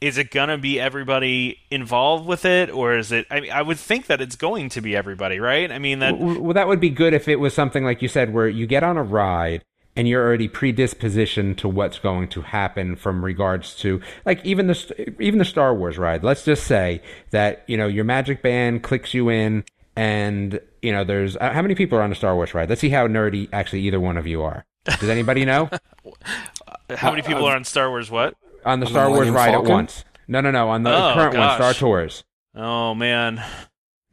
is it gonna be everybody involved with it, or is it? I mean, I would think that it's going to be everybody, right? I mean that. W- Well, that would be good if it was something like you said, where you get on a ride and you're already predispositioned to what's going to happen from regards to like even the even the Star Wars ride. Let's just say that you know your magic band clicks you in, and you know there's uh, how many people are on the Star Wars ride? Let's see how nerdy actually either one of you are. Does anybody know How many people are on Star Wars? What? on the On the Star Wars ride Falcon? at once? No, no, no. On the Oh, current one, Star. Tours. Oh man,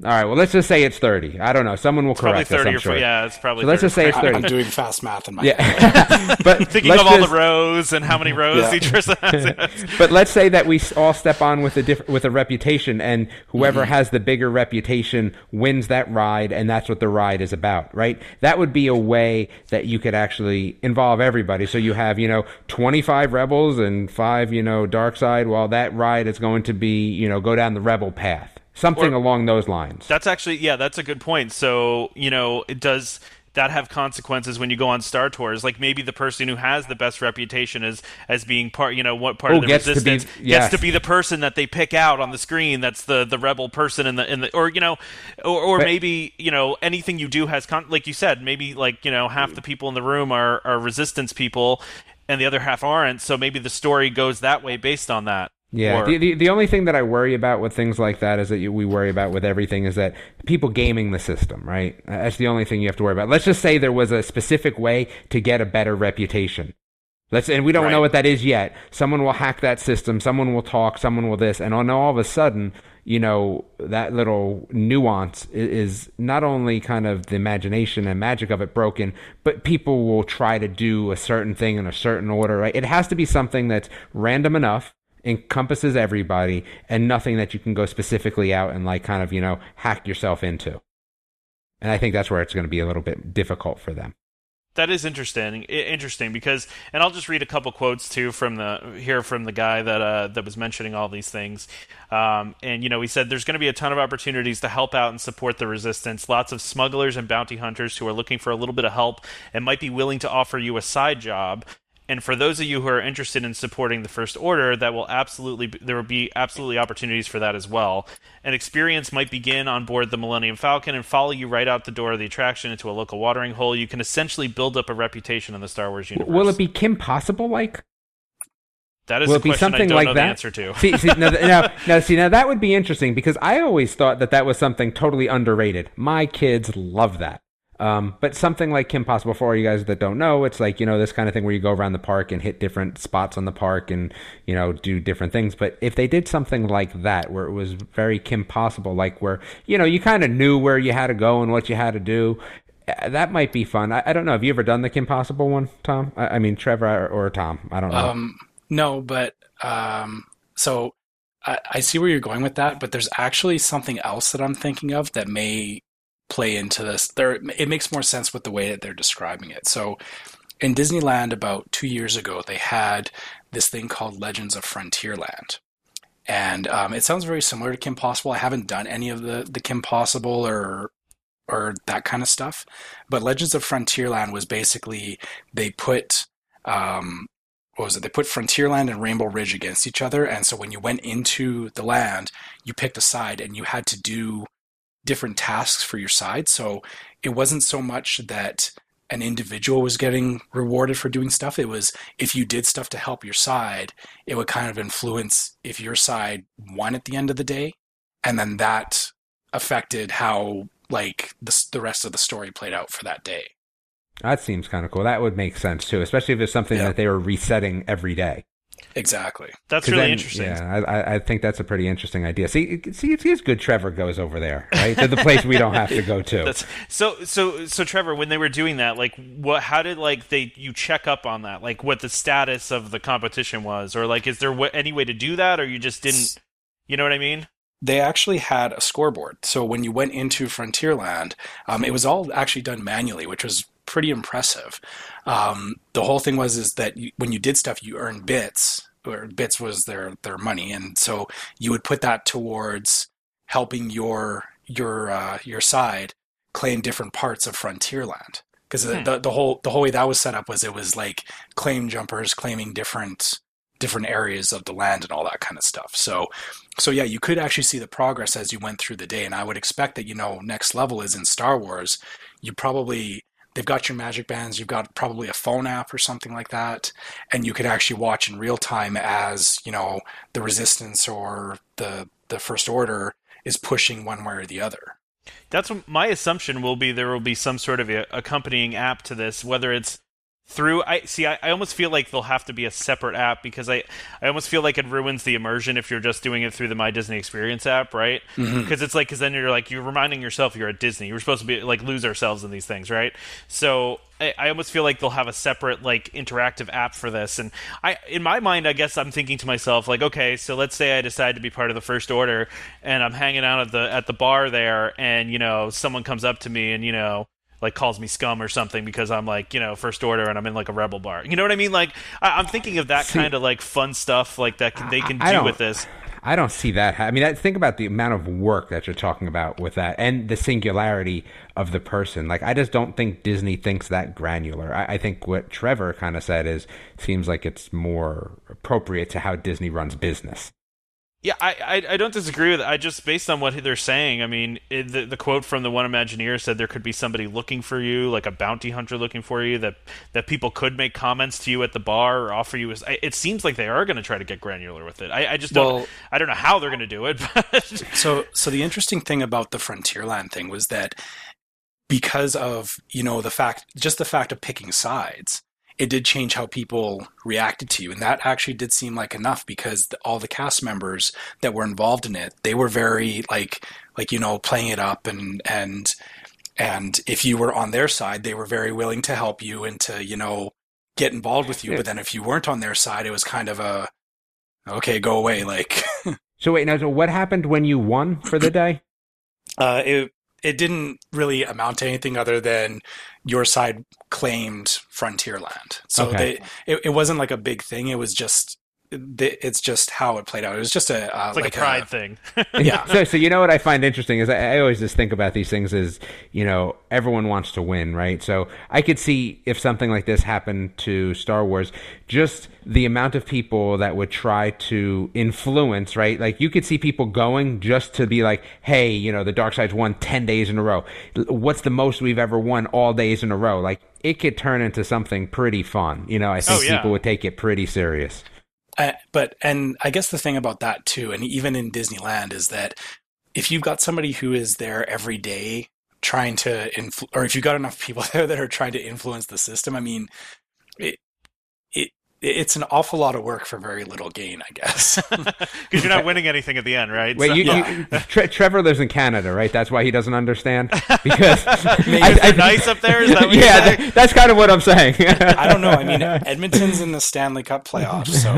All right. Well, let's just say it's thirty. I don't know. Someone will probably correct us. thirty I'm sure. Yeah, it's probably. So let's just say it's thirty. I'm doing fast math in my head. Yeah, but Thinking of all just- the rows and how many rows Yeah. each person has. but let's say that we all step on with a diff- with a reputation, and whoever Mm-hmm. has the bigger reputation wins that ride, and that's what the ride is about, right? That would be a way that you could actually involve everybody. So you have, you know, twenty five rebels and five, you know, dark side. While that ride is going to be, you know, go down the rebel path, something Or- along those lines. That's actually yeah, that's a good point. So you know, it does that have consequences when you go on Star Tours? Like maybe the person who has the best reputation as as being part, you know, what part Oh, of the gets to be- resistance yes. gets to be the person that they pick out on the screen. That's the the rebel person in the in the or you know, or, or But- maybe you know anything you do has con- like you said, maybe like you know half the people in the room are are resistance people. And the other half aren't, so maybe the story goes that way based on that. Yeah, Or- the, the the only thing that I worry about with things like that is that you, we worry about with everything is that people gaming the system, right? That's the only thing you have to worry about. Let's just say there was a specific way to get a better reputation. Let's and we don't Right. know what that is yet. Someone will hack that system. Someone will talk. Someone will this, and on all of a sudden, you know, that little nuance i- is not only kind of the imagination and magic of it broken, but people will try to do a certain thing in a certain order. Right? It has to be something that's random enough encompasses everybody and nothing that you can go specifically out and like kind of you know hack yourself into and i think that's where it's going to be a little bit difficult for them That is interesting. Interesting because, and I'll just read a couple quotes too from the here from the guy that uh, that was mentioning all these things. Um, and you know, he said there's going to be a ton of opportunities to help out and support the resistance. Lots of smugglers and bounty hunters who are looking for a little bit of help and might be willing to offer you a side job. And for those of you who are interested in supporting the First Order, that will absolutely there will be absolutely opportunities for that as well. An experience might begin on board the Millennium Falcon and follow you right out the door of the attraction into a local watering hole. You can essentially build up a reputation in the Star Wars universe. Will it be Kim Possible like? That is Will a it be something I don't like know that? the answer to. see, see, no, no, no, see, now that would be interesting because I always thought that that was something totally underrated. My kids love that. Um, but something like Kim Possible, for you guys that don't know, it's like, you know, this kind of thing where you go around the park and hit different spots on the park and, you know, do different things. But if they did something like that, where it was very Kim Possible, like where, you know, you kind of knew where you had to go and what you had to do, uh, that might be fun. I, I don't know. Have you ever done the Kim Possible one, Tom? I, I mean, Trevor or, or Tom? I don't know. Um, no, but um, so I, I see where you're going with that, but there's actually something else that I'm thinking of that may play into this. There, it makes more sense with the way that they're describing it. So, in Disneyland about two years ago, they had this thing called Legends of Frontierland, and um, it sounds very similar to Kim Possible. I haven't done any of the the Kim Possible or or that kind of stuff, but Legends of Frontierland was basically they put um, what was it? They put Frontierland and Rainbow Ridge against each other, and so when you went into the land, you picked a side and you had to do different tasks for your side. So it wasn't so much that an individual was getting rewarded for doing stuff. It was if you did stuff to help your side, it would kind of influence if your side won at the end of the day, and then that affected how like the the rest of the story played out for that day. that seems kind of cool. That would make sense too, especially if it's something that they were resetting every day. Exactly. That's really then- interesting. Yeah, I, I- I think that's a pretty interesting idea. See, see, it's, it's good. Trevor goes over there, right? to the place we don't have to go to. That's so so so Trevor, when they were doing that, like what how did like they you check up on that? Like what the status of the competition was or like is there w- any way to do that or you just didn't you know what I mean? they actually had a scoreboard. So when you went into Frontierland, um, it was all actually done manually, which was pretty impressive. Um, the whole thing was is that you, when you did stuff, you earned bits, or bits was their their money, and so you would put that towards helping your your uh, your side claim different parts of Frontierland. Because Hmm. the, the whole the whole way that was set up was it was like claim jumpers claiming different different areas of the land and all that kind of stuff. So so yeah, you could actually see the progress as you went through the day, and I would expect that you know next level is in Star Wars. You probably they've got your magic bands, you've got probably a phone app or something like that, and you could actually watch in real time as you know the Resistance or the the First Order is pushing one way or the other. That's what my assumption will be there will be some sort of accompanying app to this whether it's through I see I, I almost feel like there'll have to be a separate app because I I almost feel like it ruins the immersion if you're just doing it through the My Disney Experience app, right? Mm-hmm. Because it's like because then you're like you're reminding yourself you're at Disney. You're supposed to be like lose ourselves in these things, right? So I, I almost feel like they'll have a separate like interactive app for this. And I in my mind, I guess I'm thinking to myself like, okay, so let's say I decide to be part of the First Order and I'm hanging out at the at the bar there, and you know someone comes up to me and you know like calls me scum or something because I'm like you know first order and I'm in like a rebel bar. You know what I mean? Like I, I'm thinking of that kind of like fun stuff like that can, they can I do don't- with this. I don't see that. I mean, that, think about the amount of work that you're talking about with that, and the singularity of the person. Like, I just don't think Disney thinks that granular. I, I think what Trevor kind of said is seems like it's more appropriate to how Disney runs business. Yeah, I, I I don't disagree with it. I just based on what they're saying. I mean, it, the the quote from the one Imagineer said there could be somebody looking for you, like a bounty hunter looking for you. That that people could make comments to you at the bar or offer you. As, I- it seems like they are going to try to get granular with it. I, I just don't. Well- I don't know how they're going to do it. But So, so the interesting thing about the Frontierland thing was that because of you know the fact, just the fact of picking sides, it did change how people reacted to you, and that actually did seem like enough because the, all the cast members that were involved in it, they were very like, like you know, playing it up, and and and if you were on their side, they were very willing to help you and to you know get involved with you. Yeah. But then if you weren't on their side, it was kind of a okay, go away, like. So wait, now, so what happened when you won for the day? Uh, it it didn't really amount to anything other than your side claimed Frontierland. So Okay. they, it, it wasn't like a big thing. It was just it's just how it played out. It was just a uh, It's like, a pride thing. yeah. So, so you know what I find interesting is I, I always just think about these things as you know everyone wants to win, right? So I could see if something like this happened to Star Wars, just the amount of people that would try to influence, right? Like you could see people going just to be like, hey, you know, the dark side's won ten days in a row. What's the most we've ever won all days in a row? Like it could turn into something pretty fun. You know, I think Oh, yeah. people would take it pretty serious. But and I guess the thing about that too, and even in Disneyland, is that if you've got somebody who is there every day trying to influ- or if you've got enough people there that are trying to influence the system, I mean, it it's an awful lot of work for very little gain, I guess. Because you're not winning anything at the end, right? Wait, So- you, you, Tre- Trevor lives in Canada, right? That's why he doesn't understand. Because Maybe I- I- nice up there, is that what yeah, saying? that's kind of what I'm saying. I don't know. I mean, Edmonton's in the Stanley Cup playoffs, so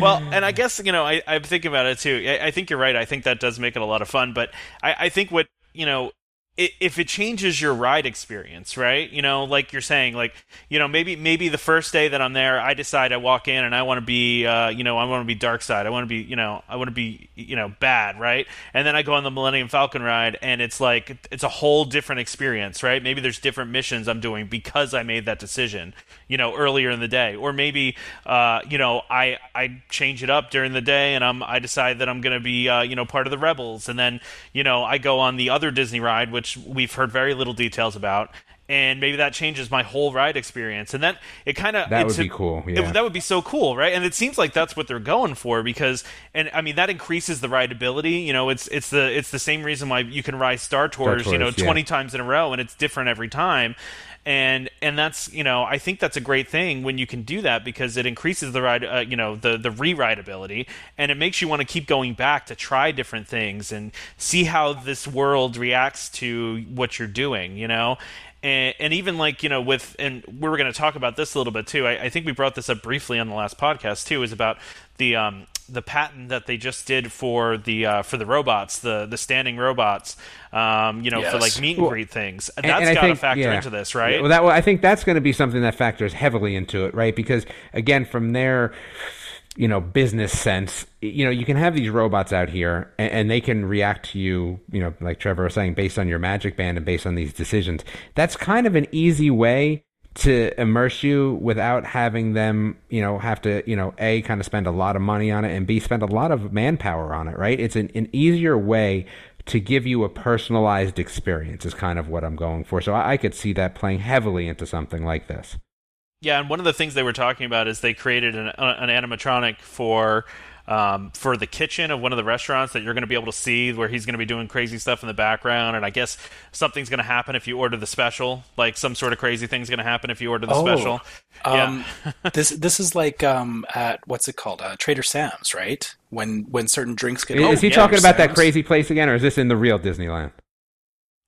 well, and I guess you know I, I'm thinking about it too. I, I think you're right. I think that does make it a lot of fun. But I, I think what you know, i if it changes your ride experience, right? You know, like you're saying, like you know, maybe maybe the first day that I'm there, I decide I walk in and I want to be, uh, you know, I want to be dark side. I want to be, you know, I want to be, you know, bad, right? And then I go on the Millennium Falcon ride, and it's like it's a whole different experience, right? Maybe there's different missions I'm doing because I made that decision, you know, earlier in the day, or maybe, uh, you know, I I change it up during the day, and I'm I decide that I'm going to be, uh, you know, part of the rebels, and then you know I go on the other Disney ride, which we've heard very little details about. And maybe that changes my whole ride experience, and then it kind of That would be cool, yeah. that would be so cool, right? And it seems like that's what they're going for because, and I mean that increases the rideability. You know, it's it's the it's the same reason why you can ride Star Tours, you know, Tours, yeah. twenty times in a row, and it's different every time. And and that's you know I think that's a great thing when you can do that because it increases the ride uh, you know the the re-rideability and it makes you want to keep going back to try different things and see how this world reacts to what you're doing you know? And, and even like you know with and we were going to talk about this a little bit too. I, I think we brought this up briefly on the last podcast too is about the um the patent that they just did for the uh, for the robots the the standing robots um you know for like meet and Well, greet things And- that's and I got to think- factor yeah. into this right Well, that well, I think that's going to be something that factors heavily into it, right? Because again, from their you know business sense, you know, you can have these robots out here, and, and they can react to you, you know, like Trevor was saying, based on your magic band and based on these decisions. That's kind of an easy way to immerse you without having them, you know, have to, you know, a kind of spend a lot of money on it, and b spend a lot of manpower on it, right? It's an, an easier way to give you a personalized experience is kind of what I'm going for. So I, I could see that playing heavily into something like this. Yeah, and one of the things they were talking about is they created an, uh, an animatronic for um, for the kitchen of one of the restaurants that you're going to be able to see where he's going to be doing crazy stuff in the background, and I guess something's going to happen if you order the special, like some sort of crazy thing's going to happen if you order the Oh, special. Um, this this is like um, at what's it called? Uh, Trader Sam's, right? When when certain drinks get is he yeah, talking about that crazy place again, or is this in the real Disneyland?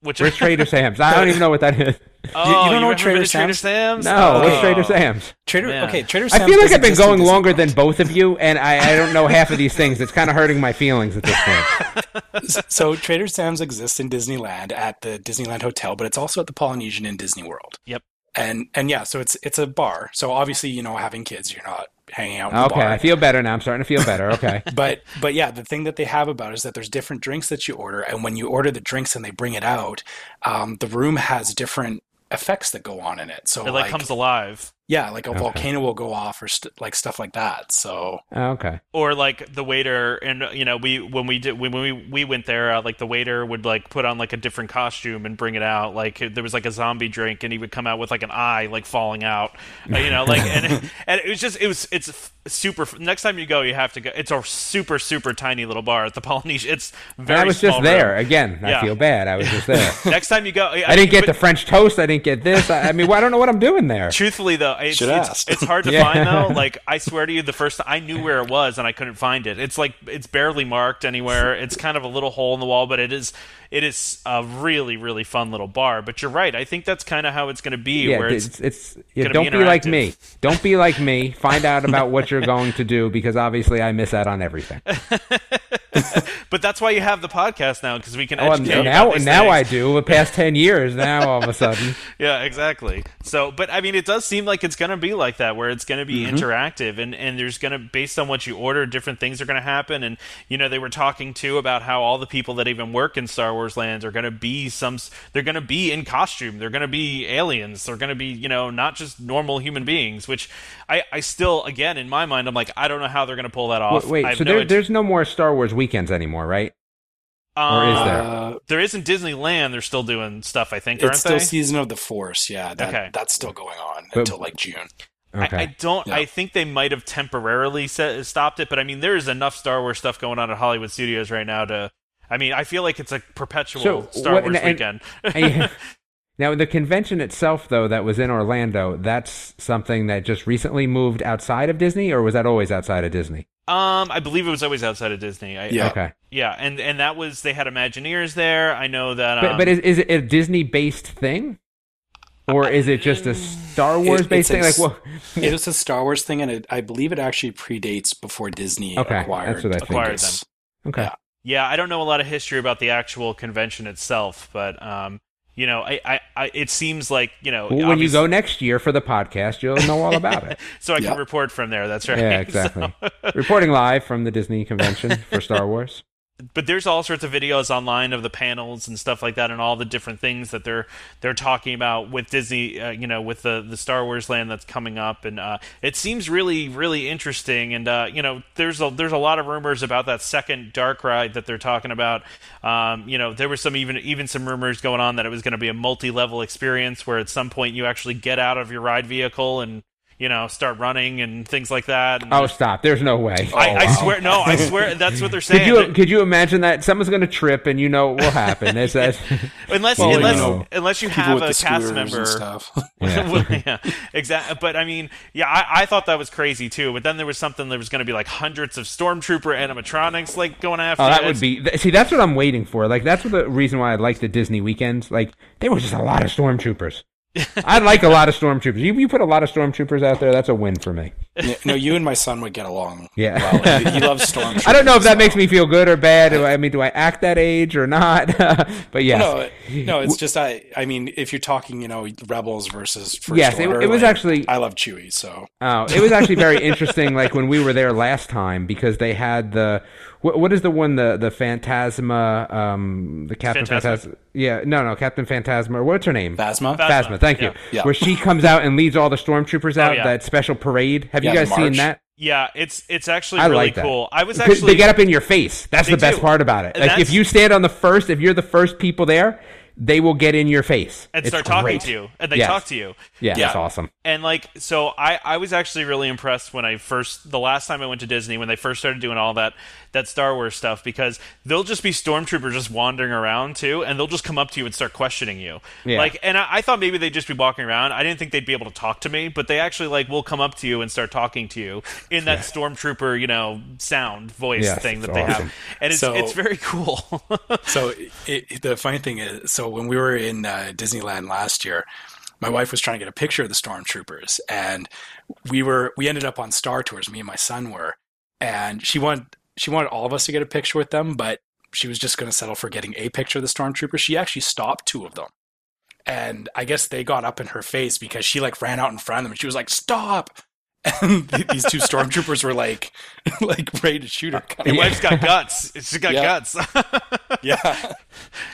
Which Where's Trader Sam's? I don't even know what that is. Oh, you don't know what Trader been to Trader Sam's? Sam's? No, what's Oh. Trader Sam's? Trader? Man. Okay, Trader Sam's. I feel like I've been going longer than both of you, and I, I don't know half of these things. It's kind of hurting my feelings at this point. so Trader Sam's exists in Disneyland at the Disneyland Hotel, but it's also at the Polynesian in Disney World. Yep. And and yeah, so it's it's a bar. So obviously, you know, having kids, you're not hanging out in the Okay, bar. I feel better now. I'm starting to feel better. Okay. but but yeah, the thing that they have about it is that there's different drinks that you order, and when you order the drinks and they bring it out, um, the room has different effects that go on in it. So It like like comes alive. Yeah, like a Okay. volcano will go off or st- like stuff like that. So Oh, okay. or like the waiter and you know we when we did when we we went there uh, like the waiter would like put on like a different costume and bring it out like there was like a zombie drink and he would come out with like an eye like falling out uh, you know like and and it was just it was it's super next time you go you have to go it's a super super tiny little bar at the Polynesian it's And very I was small just there room. again. Yeah. I feel bad. I was just there. next time you go I didn't get but- the French toast. I didn't get this. I, I mean, well, I don't know what I'm doing there. Truthfully, though, it's, Should it's, ask. it's hard to Yeah. find though. Like I swear to you, the first I knew where it was and I couldn't find it. It's like it's barely marked anywhere. It's kind of a little hole in the wall, but it is it is a really really fun little bar. But you're right. I think that's kind of how it's going to be. Yeah, where it's, it's, it's yeah, don't be be, like me. Don't be like me. Find out about what you're going to do because obviously I miss out on everything. but that's why you have the podcast now because we can Oh, educate now now I do. The past ten years, now all of a sudden. Yeah, exactly. So, but I mean, it does seem like it's going to be like that, where it's going to be Mm-hmm. interactive, and and there's going to, based on what you order, different things are going to happen. And you know, they were talking too about how all the people that even work in Star Wars lands are going to be some, they're going to be in costume, they're going to be aliens, they're going to be, you know, not just normal human beings. Which I, I still, again, in my mind, I'm like, I don't know how they're going to pull that off. Wait, I have so no there, idea. there's no more Star Wars weekends anymore, right? or is there? Uh, There isn't Disneyland. They're still doing stuff, I think, aren't it's still they? season of the Force. Yeah, that, Okay. that's still going on But- until like June. Okay. I, I don't. Yeah. I think they might have temporarily set, stopped it, but I mean, there is enough Star Wars stuff going on at Hollywood Studios right now to. I mean, I feel like it's a perpetual So, Star what- Wars and- weekend. And- now, the convention itself, though, that was in Orlando, that's something that just recently moved outside of Disney, or was that always outside of Disney? um, I believe it was always outside of Disney. I, Yeah. Okay. yeah, and and that was they had Imagineers there. I know that. But, Um, but is, is it a Disney based thing? Or is it just a Star Wars based thing? it's Like, a well, It was a Star Wars thing, and it, I believe it actually predates before Disney Okay, acquired, that's what I Acquired Lucas. okay. yeah. Yeah, I don't know a lot of history about the actual convention itself, but um, you know, I, I, I it seems like you know Well, when you go next year for the podcast, you'll know all about it. so I can report from there. That's right. Yeah, exactly. Reporting live from the Disney convention for Star Wars. But there's all sorts of videos online of the panels and stuff like that and all the different things that they're they're talking about with Disney uh, you know with the the Star Wars land that's coming up. And uh, it seems really really interesting. And uh, you know there's a there's a lot of rumors about that second dark ride that they're talking about. Um, you know there was some even even some rumors going on that it was going to be a multi-level experience where at some point you actually get out of your ride vehicle and you know start running and things like that and Oh, stop! There's no way. I, I wow. swear no I swear that's what they're Could saying you could you imagine that someone's going to trip and you know what will happen? It's that. Unless Well, unless you know, unless you have a cast member. and stuff. Yeah. Well, yeah, exactly. But I mean, yeah, I, I thought that was crazy too. But then there was something that was going to be like hundreds of stormtrooper animatronics like going after. Oh, that It's- would be. th- See, that's what I'm waiting for. Like, that's what the reason why I like the Disney weekends. Like, there was just a lot of stormtroopers. I like a lot of stormtroopers. You, you put a lot of stormtroopers out there, that's a win for me. Yeah, no, you and my son would get along. Yeah. well. He, he loves stormtroopers. I don't know if that so- makes me feel good or bad. Do I I mean, do I act that age or not? but yeah, No, no, it's just I. I mean, if you're talking, you know, rebels versus first Yes, it- it was like, actually- I love Chewie, so Oh, it was actually very interesting. Like when we were there last time, because they had the what, what is the one the the Phantasma, um, the Captain Phantasma. Phantasma. Yeah, no, no, Captain Phantasma. What's her name? Phasma. Phasma. Phasma. Thank you. Yeah. Yeah. Where she comes out and leads all the stormtroopers out. yeah. That special parade. Have you guys the seen that? yeah, it's it's actually I really like that. cool. I was actually they get up in your face. That's the best do. part about it. And Like if you stand on the first, if you're the first people there, they will get in your face and It's start talking great. to you, and they Yes. talk to you. Yeah, Yeah. that's awesome. And like, so I, I was actually really impressed when I first, the last time I went to Disney, when they first started doing all that, that Star Wars stuff, because they'll just be stormtroopers just wandering around too, and they'll just come up to you and start questioning you. Yeah. Like, and I, I thought maybe they'd just be walking around. I didn't think they'd be able to talk to me, but they actually like will come up to you and start talking to you in that stormtrooper, you know, sound voice Yes, thing that they awesome. have, and it's So- it's very cool. So it, it- the funny thing is, so when we were in uh, Disneyland last year, my wife was trying to get a picture of the stormtroopers, and we were we ended up on Star Tours. Me and my son were, and she wanted she wanted all of us to get a picture with them, but she was just going to settle for getting a picture of the stormtroopers. She actually stopped two of them, and I guess they got up in her face because she like ran out in front of them, and she was like, "Stop!" And these two stormtroopers were like, like ready to shoot her. kind Your of. wife's got guts. She's got Yeah. guts. Yeah.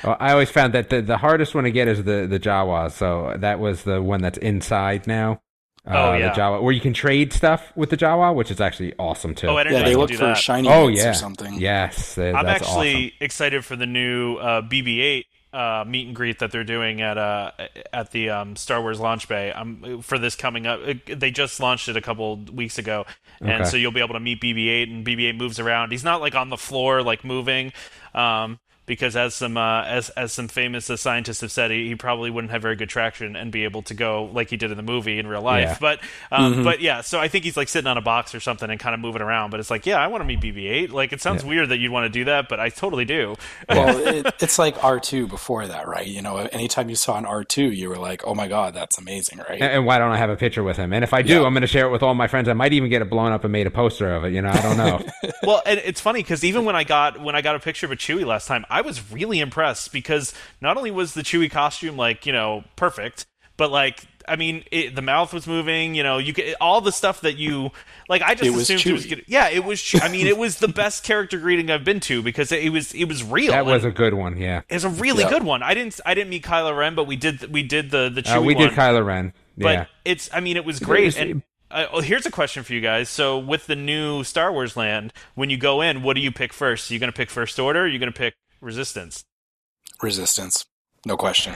Well, I always found that the, the hardest one to get is the the Jawas. So that was the one that's inside now. Uh, Oh, yeah. the Jawa where you can trade stuff with the Jawa, which is actually awesome too. Oh, I didn't Yeah, know they look for that. shiny Oh, yeah, or something. Yes, that- I'm that's actually awesome. excited for the new uh, BB-8 uh, meet and greet that they're doing at uh, at the um, Star Wars launch bay. Um, for this coming up, it- they just launched it a couple weeks ago, and Okay. so you'll be able to meet BB-8, and BB-8 moves around. He's not like on the floor, like moving. Um, because as some uh, as as some famous uh, scientists have said, he, he, probably wouldn't have very good traction and be able to go like he did in the movie in real life. Yeah. But um, mm-hmm. but yeah, so I think he's like sitting on a box or something and kind of moving around. But it's like, yeah, I want to meet BB-8. Like it sounds yeah. weird that you'd want to do that, but I totally do. well, it, it's like R2 before that, right? You know, anytime you saw an R2, you were like, oh my god, that's amazing, right? And, and why don't I have a picture with him? And if I do, yeah. I'm going to share it with all my friends. I might even get it blown up and made a poster of it. You know, I don't know. well, and it's funny because even when I got when I got a picture of a Chewie last time, I was really impressed impressed because not only was the Chewie costume like you know perfect, but like I mean, it, the mouth was moving. You know, you could all the stuff that you like. I just it assumed it was good. Yeah, it was. I mean, it was the best character greeting I've been to because it, was it was real. That was a good one. Yeah, it was a really good one. I didn't I didn't meet Kylo Ren, but we did we did the the Chewie. Uh, we one. did Kylo Ren. Yeah. But it's. I mean, it was great. It was, and uh, oh, here's a question for you guys. So, with the new Star Wars land, when you go in, what do you pick first? Are you going to pick First Order? Or are you going to pick Resistance? Resistance, no question.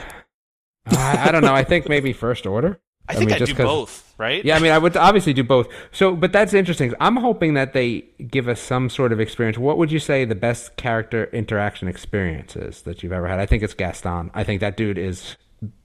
Uh, I, I don't know. I think maybe First Order. I, I think mean, I'd do both, right? Yeah, I mean, I would obviously do both. So, but that's interesting. I'm hoping that they give us some sort of experience. What would you say the best character interaction experience is that you've ever had? I think it's Gaston. I think that dude is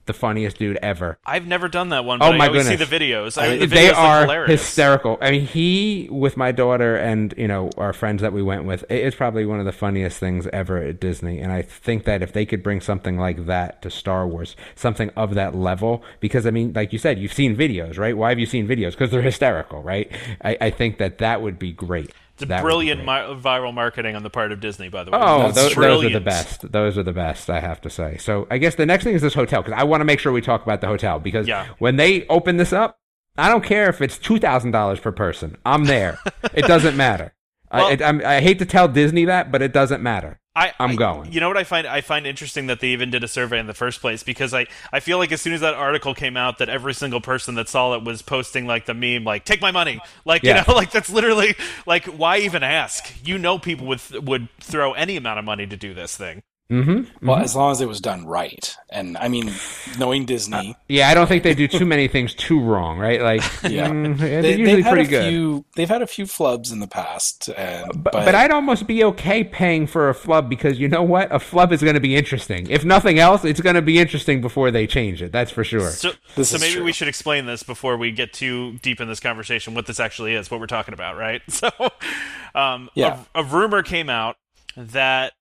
the funniest dude ever. I've never done that one. Oh but oh my I goodness! See the videos. I, the videos they are hysterical. I mean, he with my daughter and you know our friends that we went with. It's probably one of the funniest things ever at Disney. And I think that if they could bring something like that to Star Wars, something of that level, because I mean, like you said, you've seen videos, right? Why have you seen videos? Because they're hysterical, right? I, I think that that would be great. It's a brilliant viral marketing on the part of Disney, by the way. Oh, those, those, are the best. Those are the best, I have to say. So I guess the next thing is this hotel because I want to make sure we talk about the hotel because yeah. when they open this up, I don't care if it's two thousand dollars per person. I'm there. it doesn't matter. Well, I, I, I, hate to tell Disney that, but it doesn't matter. I, I'm I, going. You know what I find I find interesting that they even did a survey in the first place because I, I feel like as soon as that article came out that every single person that saw it was posting like the meme like take my money like yeah. you know like that's literally like why even ask you know people would would throw any amount of money to do this thing Mm-hmm, mm-hmm. Well, as long as it was done right, and I mean, knowing Disney, uh, yeah, I don't think they do too many things too wrong, right? Like, yeah, mm, they're they, usually pretty good. Few, they've had a few flubs in the past, and, but, but, but I'd almost be okay paying for a flub because you know what, a flub is going to be interesting. If nothing else, it's going to be interesting before they change it. That's for sure. So, so maybe true. we should explain this before we get too deep in this conversation. What this actually is, what we're talking about, right? So, um, yeah, a, a rumor came out that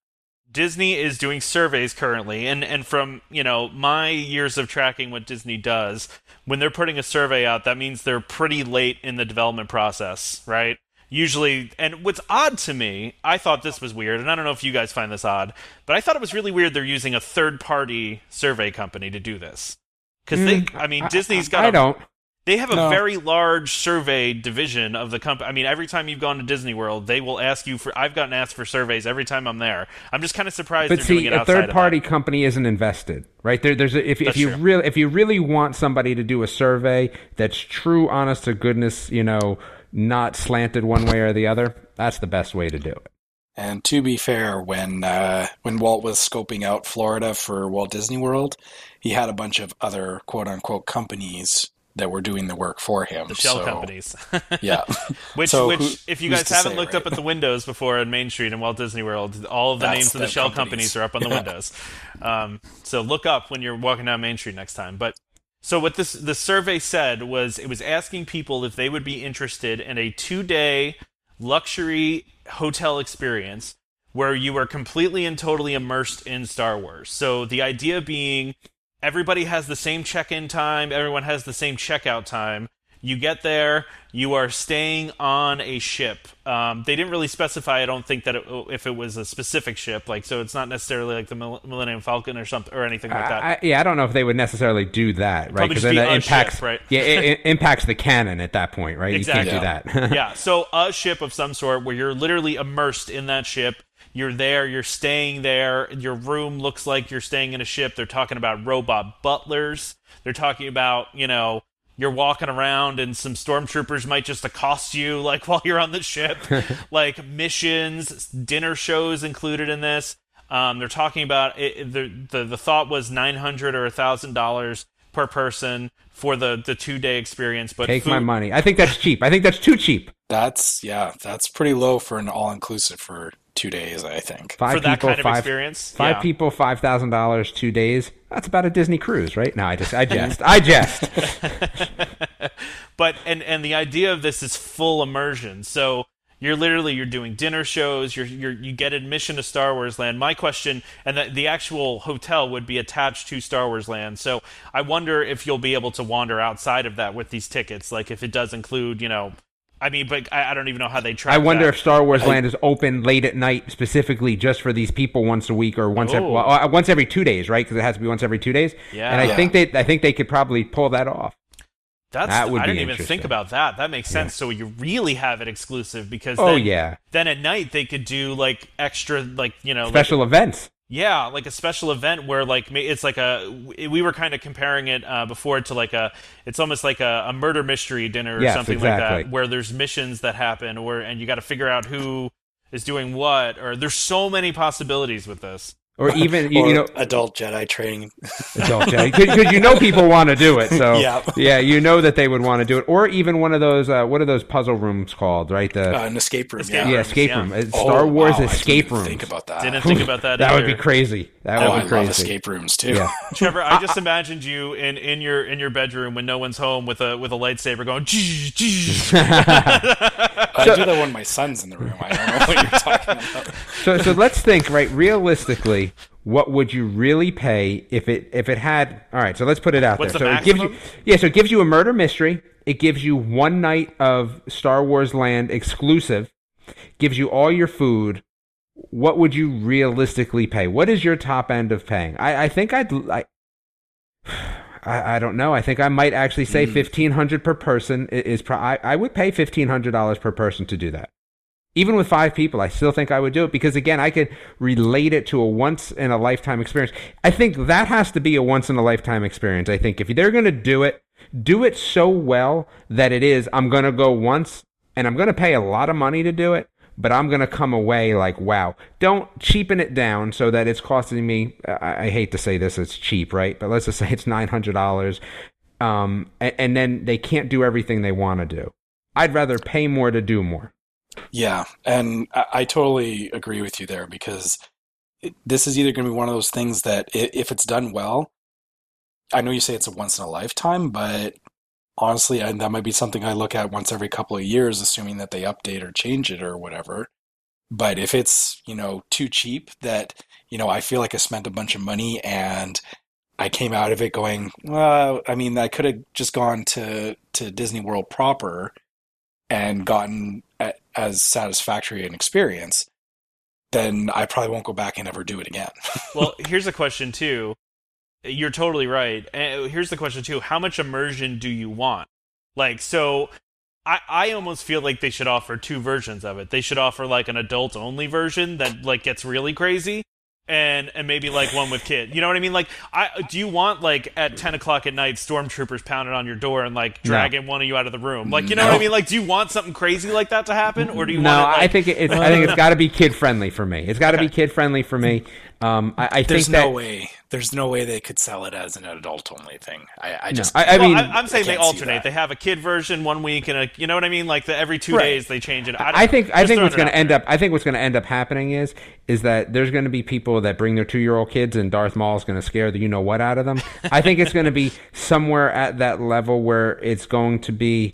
Disney is doing surveys currently, and, and from you know my years of tracking what Disney does, when they're putting a survey out, that means they're pretty late in the development process, right? Usually, and what's odd to me, I thought this was weird, and I don't know if you guys find this odd, but I thought it was really weird they're using a third-party survey company to do this because mm, they, I mean, Disney's got. I, I a, don't. They have a no. very large survey division of the company. I mean, every time you've gone to Disney World, they will ask you for. I've gotten asked for surveys every time I'm there. I'm just kind of surprised. But see, a third party company isn't invested, right? There, there's a, if, if you true. really if you really want somebody to do a survey that's true, honest to goodness, you know, not slanted one way or the other, that's the best way to do it. And to be fair, when uh, when Walt was scoping out Florida for Walt Disney World, he had a bunch of other quote unquote companies that were doing the work for him. The shell so, companies. yeah. which, so which, who, if you guys haven't say, looked right? up at the windows before in Main Street in Walt Disney World, all of the That's names of the shell companies. companies. are up on the yeah. windows. Um, so look up when you're walking down Main Street next time. But so what this the survey said was it was asking people if they would be interested in a two day luxury hotel experience where you are completely and totally immersed in Star Wars. So the idea being everybody has the same check-in time. Everyone has the same checkout time. You get there you are staying on a ship. Um, they didn't really specify i don't think that it, if it was a specific ship like so it's not necessarily like the millennium falcon or something or anything like that. I, yeah i don't know if they would necessarily do that right? Because then that impacts ship, right? Yeah it, it, impacts the canon at that point right? Exactly. you can't do that. Yeah. So a ship of some sort where you're literally immersed in that ship you're there, you're staying there. Your room looks like you're staying in a ship. They're talking about robot butlers. They're talking about, you know, you're walking around and some stormtroopers might just accost you like while you're on the ship. like missions, dinner shows included in this. Um, they're talking about it, the, the the thought was nine hundred or a thousand dollars per person for the the two day experience. But take food... my money. I think that's cheap. I think that's too cheap. That's yeah, that's pretty low for an all inclusive for two days. I think. Five For that people, kind of five, experience, Five yeah. people, five thousand dollars, two days. That's about a Disney cruise, right? No, I just, I jest, I jest. but and and the idea of this is full immersion. So you're literally you're doing dinner shows. You're, you're you get admission to Star Wars Land. My question and the, the actual hotel would be attached to Star Wars Land. So I wonder if you'll be able to wander outside of that with these tickets. Like if it does include, you know. I mean, but I, I don't even know how they track. I wonder that. if Star Wars Land is open late at night specifically just for these people once a week or once every, well, uh, once every two days, right? Because it has to be once every two days. Yeah. and I Yeah. think they, I think they could probably pull that off. That's That would I didn't even think about that. That makes sense. So you really have it exclusive because Oh then, yeah, then at night they could do like extra like you know like special events. Yeah, like a special event where like it's like a we were kind of comparing it uh, before to like a it's almost like a, a murder mystery dinner or Yes, something like that where there's missions that happen or and you got to figure out who is doing what or there's so many possibilities with this. Or even you, or you know, adult Jedi training. adult Jedi, because you know people want to do it. So Yeah. yeah, you know that they would want to do it. Or even one of those, uh, what are those puzzle rooms called? Right, the Uh, an escape room. Escape yeah. yeah, rooms, escape yeah. room. Oh, Star Wars wow, I didn't escape even rooms. Think about that. Didn't think about that. that would be crazy. That oh, would I be crazy. love escape rooms too. Yeah. Trevor, I just imagined you in, in your in your bedroom when no one's home with a with a lightsaber going. I do that when my son's in the room. I don't know what you're talking about. so so let's think right realistically what would you really pay if it if it had all right so let's put it out What's there the so it gives you yeah so it gives you a murder mystery it gives you one night of star wars land exclusive gives you all your food what would you realistically pay what is your top end of paying i i think i'd i I, I don't know. I think I might actually say hmm. fifteen hundred per person is. Pro- I, I would pay fifteen hundred dollars per person to do that even with five people, I still think I would do it because again, I could relate it to a once in a lifetime experience. I think that has to be a once in a lifetime experience. I think if they're going to do it, do it so well that it is, I'm going to go once and I'm going to pay a lot of money to do it, but I'm going to come away like, wow. Don't cheapen it down so that it's costing me, I, I hate to say this, it's cheap, right? But let's just say it's $900. Um, and, and then they can't do everything they want to do. I'd rather pay more to do more. Yeah, and I, I totally agree with you there because it, this is either going to be one of those things that if it's done well, I know you say it's a once in a lifetime, but honestly, and that might be something I look at once every couple of years, assuming that they update or change it or whatever. But if it's you know too cheap that you know I feel like I spent a bunch of money and I came out of it going, well, I mean, I could have just gone to to Disney World proper and mm-hmm. gotten a, as satisfactory an experience, then I probably won't go back and ever do it again. well, here's a question too. You're totally right. And here's the question too: How much immersion do you want? Like, so I I almost feel like they should offer two versions of it. They should offer like an adult only version that like gets really crazy. And and maybe like one with kid, you know what I mean? Like, I do you want like at ten o'clock at night, stormtroopers pounding on your door and like dragging one of you out of the room? Like, you know what I mean? Like, do you want something crazy like that to happen, or do you no, want? It, like, I think it, it's. I think it's got to be kid friendly for me. It's got to be kid friendly for me. Um, I, I There's think that no way. There's no way they could sell it as an adult only thing. I, I no, just. I, I well, mean, I, am saying I they alternate. They have a kid version one week, and a you know what I mean. Like the, every two Right. days they change it. I, I think I think what's going to end there. up I think what's going to end up happening is is that there's going to be people that bring their two year old kids and Darth Maul is going to scare the you know what out of them. I think it's going to be somewhere at that level where it's going to be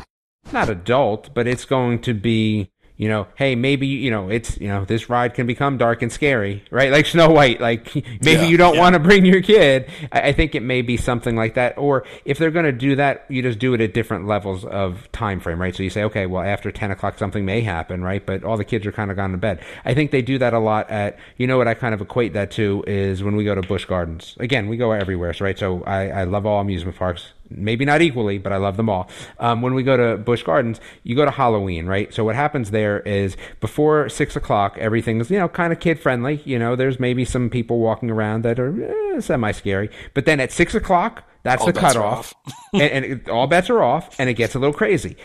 not adult, but it's going to be you know, hey, maybe you know it's you know this ride can become dark and scary, right? Like Snow White. Like maybe Yeah, you don't yeah. want to bring your kid. I, I think it may be something like that. Or if they're going to do that, you just do it at different levels of time frame, right? So you say, okay, well after ten o'clock something may happen, right? But all the kids are kind of gone to bed. I think they do that a lot at. You know what I kind of equate that to is when we go to Busch Gardens. Again, we go everywhere, so, right? So I, I love all amusement parks maybe not equally, but I love them all. Um, when we go to Busch Gardens, you go to Halloween, right? So what happens there is before six o'clock, everything's you know kind of kid friendly. You know, there's maybe some people walking around that are eh, semi scary, but then at six o'clock, that's All the cutoff, and, and it, all bets are off, and it gets a little crazy.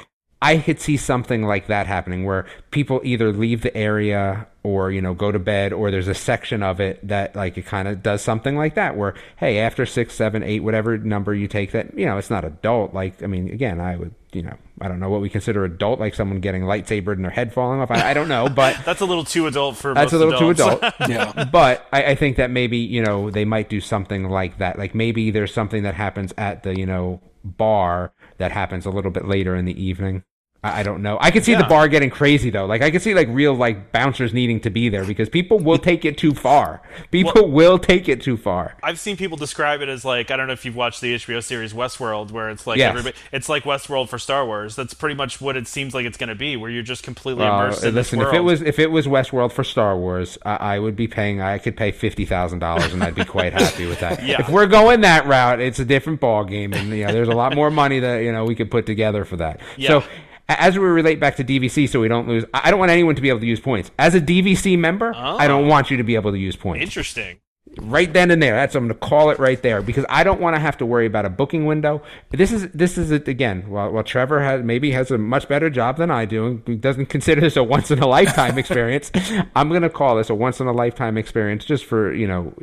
I could see something like that happening where people either leave the area or you know go to bed or there's a section of it that like it kind of does something like that where hey after six seven eight whatever number you take that you know it's not adult like i mean again i would you know i don't know what we consider adult like someone getting lightsabered and their head falling off i, I don't know but that's a little too adult for that's a little adults. too adult Yeah. but I, I think that maybe you know they might do something like that like maybe there's something that happens at the you know bar that happens a little bit later in the evening I I don't know. I could see the bar getting crazy though. Like I could see like real like bouncers needing to be there because people will take it too far. People will take it too far. I've seen people describe it as like I don't know if you've watched the HBO series Westworld, where it's like Yes. everybody, it's like Westworld for Star Wars. That's pretty much what it seems like it's going to be, where you're just completely Uh, immersed in the world. listen, this if it was if it was Westworld for Star Wars, I, I would be paying. I could pay fifty thousand dollars, and I'd be quite happy with that. Yeah. If we're going that route, it's a different ball game, and you know, there's a lot more money that you know we could put together for that. Yeah. So. As we relate back to DVC, so we don't lose. I don't want anyone to be able to use points. As a DVC member, I don't oh. want you to be able to use points. interesting. right then and there. That's I'm going to call it right there because I don't want to have to worry about a booking window. This is this is it again. While, while Trevor has maybe has a much better job than I do, and he doesn't consider this a once in a lifetime experience. I'm going to call this a once in a lifetime experience just for you know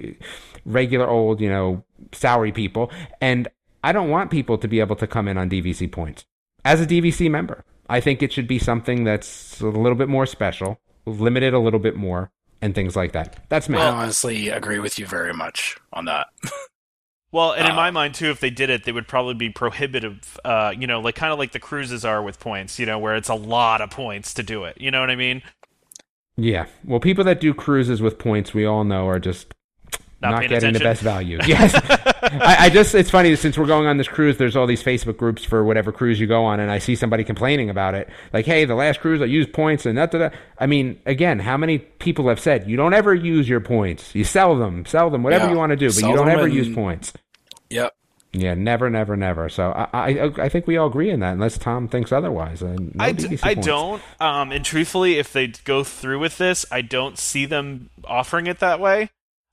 regular old you know salary people. And I don't want people to be able to come in on DVC points as a DVC member. I think it should be something that's a little bit more special, limited a little bit more, and things like that. That's me. I honestly agree with you very much on that. Well, and in Uh, my mind too, if they did it, they would probably be prohibitive. Uh, you know, like kind of like the cruises are with points. You know, where it's a lot of points to do it. You know what I mean? Yeah. Well, people that do cruises with points, we all know, are just Not not, paying getting the best value. Yes. I, I just, it's funny, since we're going on this cruise, there's all these Facebook groups for whatever cruise you go on, and I see somebody complaining about it. Like, hey, the last cruise I used points and that, that, that. I mean, again, how many people have said, you don't ever use your points? You sell them, sell them, whatever Yeah. you want to do, but Sell you don't ever and- use points. Yep. Yeah, never, never, never. So I, I, I think we all agree in that, unless Tom thinks otherwise. Uh, no I, d- I don't. Um, and truthfully, if they go through with this, I don't see them offering it that way.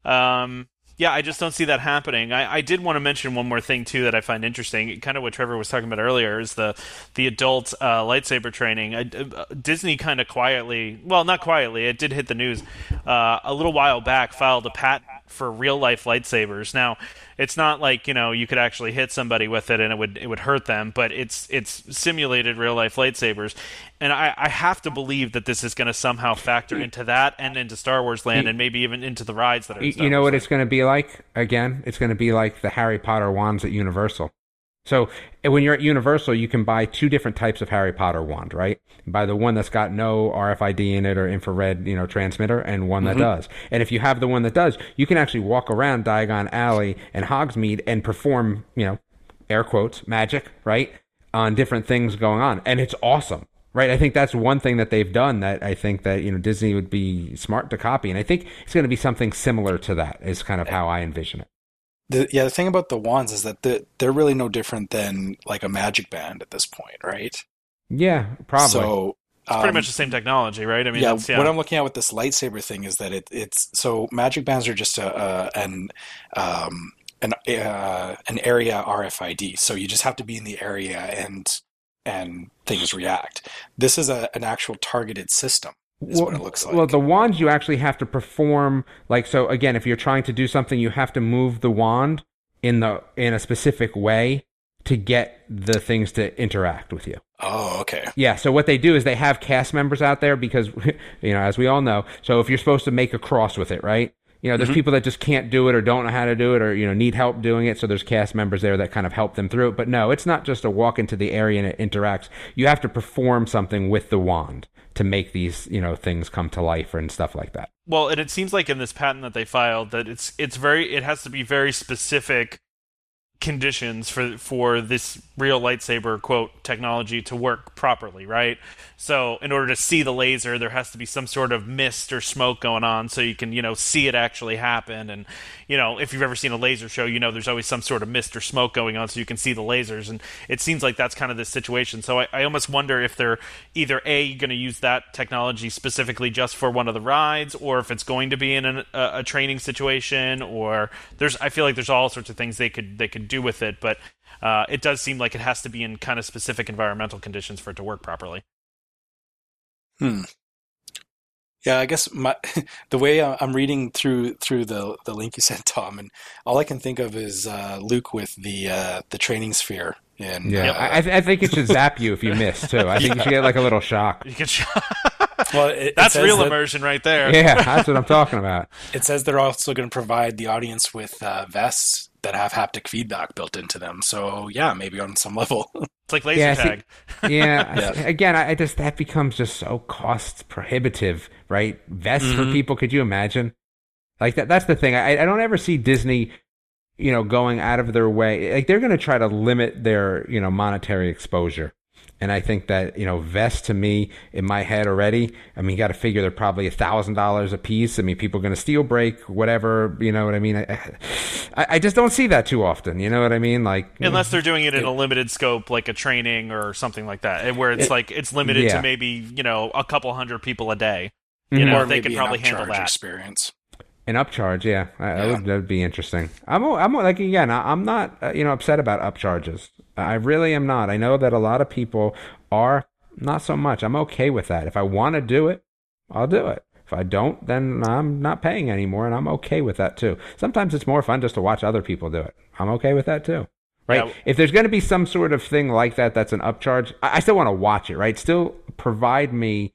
Um, yeah, I just don't see that happening. I, I did want to mention one more thing too that I find interesting. Kind of what Trevor was talking about earlier is the the adult uh, lightsaber training. I, uh, Disney kind of quietly, well, not quietly, it did hit the news uh, a little while back. Filed a patent for real life lightsabers. Now, it's not like you know you could actually hit somebody with it and it would it would hurt them, but it's it's simulated real life lightsabers, and I, I have to believe that this is going to somehow factor into that and into Star Wars Land and maybe even into the rides that are. You, know Wars what it's going to be like? Again, it's going to be like the Harry Potter wands at Universal. So when you're at Universal, you can buy two different types of Harry Potter wand, right? Buy the one that's got no RFID in it or infrared, you know, transmitter, and one that mm-hmm. does. And if you have the one that does, you can actually walk around Diagon Alley and Hogsmeade and perform, you know, air quotes, magic, right? On different things going on. And it's awesome. Right, I think that's one thing that they've done that I think that you know Disney would be smart to copy, and I think it's going to be something similar to that. Is kind of how I envision it. The, yeah, the thing about the wands is that the, they're really no different than like a magic band at this point, right? Yeah, probably. So It's pretty um, much the same technology, right? I mean, yeah, yeah. what I'm looking at with this lightsaber thing is that it, it's so magic bands are just a, a an um, an uh, an area RFID. So you just have to be in the area and and things react. This is a, an actual targeted system. Is what it looks like. Well, the wand you actually have to perform like so. Again, if you're trying to do something, you have to move the wand in the in a specific way to get the things to interact with you. oh, okay. Yeah, so what they do is they have cast members out there because, you know, as we all know, so if you're supposed to make a cross with it, right? You know, there's mm-hmm. people that just can't do it or don't know how to do it or, you know, need help doing it. So there's cast members there that kind of help them through it. But no, it's not just a walk into the area and it interacts. You have to perform something with the wand to make these, you know, things come to life and stuff like that. Well, and it seems like in this patent that they filed that it's it's very it has to be very specific conditions for for this real lightsaber quote technology to work properly, right? So, in order to see the laser, there has to be some sort of mist or smoke going on so you can, you know, see it actually happen and you know, if you've ever seen a laser show, you know there's always some sort of mist or smoke going on so you can see the lasers and it seems like that's kind of the situation. So, I, I almost wonder if they're either A going to use that technology specifically just for one of the rides or if it's going to be in an, a, a training situation or there's I feel like there's all sorts of things they could they could do with it, but uh, it does seem like it has to be in kind of specific environmental conditions for it to work properly. Hmm. Yeah, I guess my the way I'm reading through through the the link you sent, Tom, and all I can think of is uh, Luke with the uh, the training sphere. And Yeah, uh, I, I th- I think it should zap you if you miss too. I think you should get like a little shock. You can well, it, it That's says real that- immersion right there. Yeah, that's what I'm talking about. It says they're also going to provide the audience with uh, vests that have haptic feedback built into them. So yeah, maybe on some level. It's like laser Yeah, see- tag. Yeah, Yeah. again, I I just that becomes just so cost prohibitive, right? Vests for mm-hmm. people, could you imagine? Like that. That's the thing. I, I don't ever see Disney, you know, going out of their way. Like they're going to try to limit their, you know, monetary exposure. And I think that you know, vests to me in my head already. I mean, you got to figure they're probably a thousand dollars a piece. I mean, people are going to steal break, whatever. You know what I mean? I, I, I just don't see that too often. You know what I mean? Like Unless they're doing it in a limited scope, like a training or something like that, where it's like it's limited yeah. to maybe you know a couple hundred people a day. You know, or they maybe could probably handle that. experience. An upcharge, yeah, I, I Yeah. would, that would be interesting. I'm, I'm like again, I, I'm not, uh, you know, upset about upcharges. I really am not. I know that a lot of people are not so much. I'm okay with that. If I want to do it, I'll do it. If I don't, then I'm not paying anymore, and I'm okay with that too. Sometimes it's more fun just to watch other people do it. I'm okay with that too. Right? Yeah. If there's going to be some sort of thing like that, that's an upcharge. I, I still want to watch it. Right? Still provide me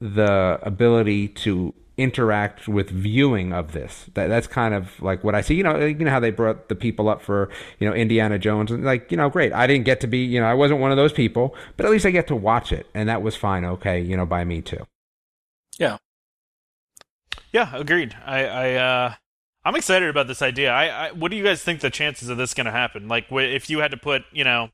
the ability to interact with viewing of this. That that's kind of like what I see. You know, you know how they brought the people up for you know Indiana Jones and like you know, great. I didn't get to be you know I wasn't one of those people, but at least I get to watch it, and that was fine. Okay, you know, by me too. Yeah, Yeah, agreed. I, I uh, I'm excited about this idea. I, I, what do you guys think the chances of this going to happen? Like, if you had to put, you know,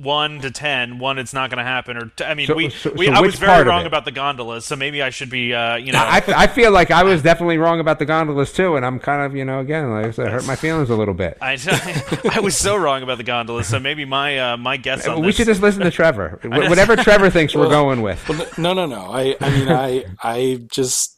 one to ten, one, it's not going to happen. Or t- I mean, So- we, so- we so I was very wrong about the gondolas, so maybe I should be, uh, you know, I, I feel like I was definitely wrong about the gondolas too, and I'm kind of you know again like I said, hurt my feelings a little bit. I, I was so wrong about the gondolas, so maybe my uh, my guess on we this. should just listen to Trevor. Whatever Trevor thinks we're going with. Well, no, no, no. I, I mean, I, I just,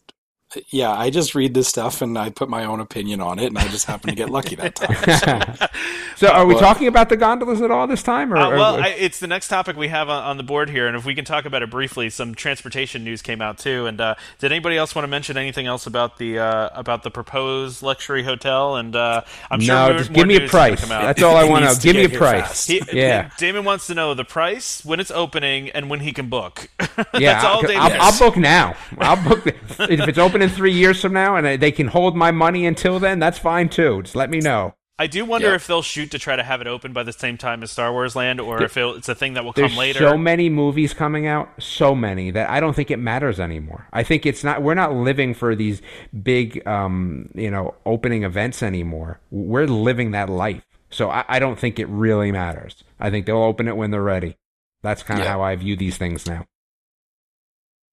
yeah, I just read this stuff and I put my own opinion on it, and I just happen to get lucky that time. So, so, are we Well- talking about the gondolas at all this time? Or, Uh, or- well, I, it's the next topic we have on, on the board here, and if we can talk about it briefly, some transportation news came out too. And uh, did anybody else want to mention anything else about the uh, about the proposed luxury hotel? And uh, I'm sure no, more, just more give me a news is gonna price. That's all I want to needs know. to Give me a price. He, Yeah. Damon wants to know the price, when it's opening, and when he can book. Yeah, That's all I'll, I'll. I'll book now. I'll book if it's open in three years from now, and they can hold my money until then. That's fine too. Just let me know. I do wonder Yeah. if they'll shoot to try to have it open by the same time as Star Wars Land, or if it's a thing that will There's come later. so many movies coming out, so many that I don't think it matters anymore. I think it's not. We're not living for these big, um, you know, opening events anymore. We're living that life. So I, I don't think it really matters. I think they'll open it when they're ready. That's kind of Yeah. how I view these things now.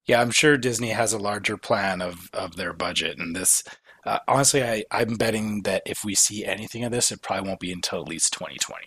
Yeah, I'm sure Disney has a larger plan of, of their budget, and this, uh, honestly, I, I'm betting that if we see anything of this, it probably won't be until at least 2020.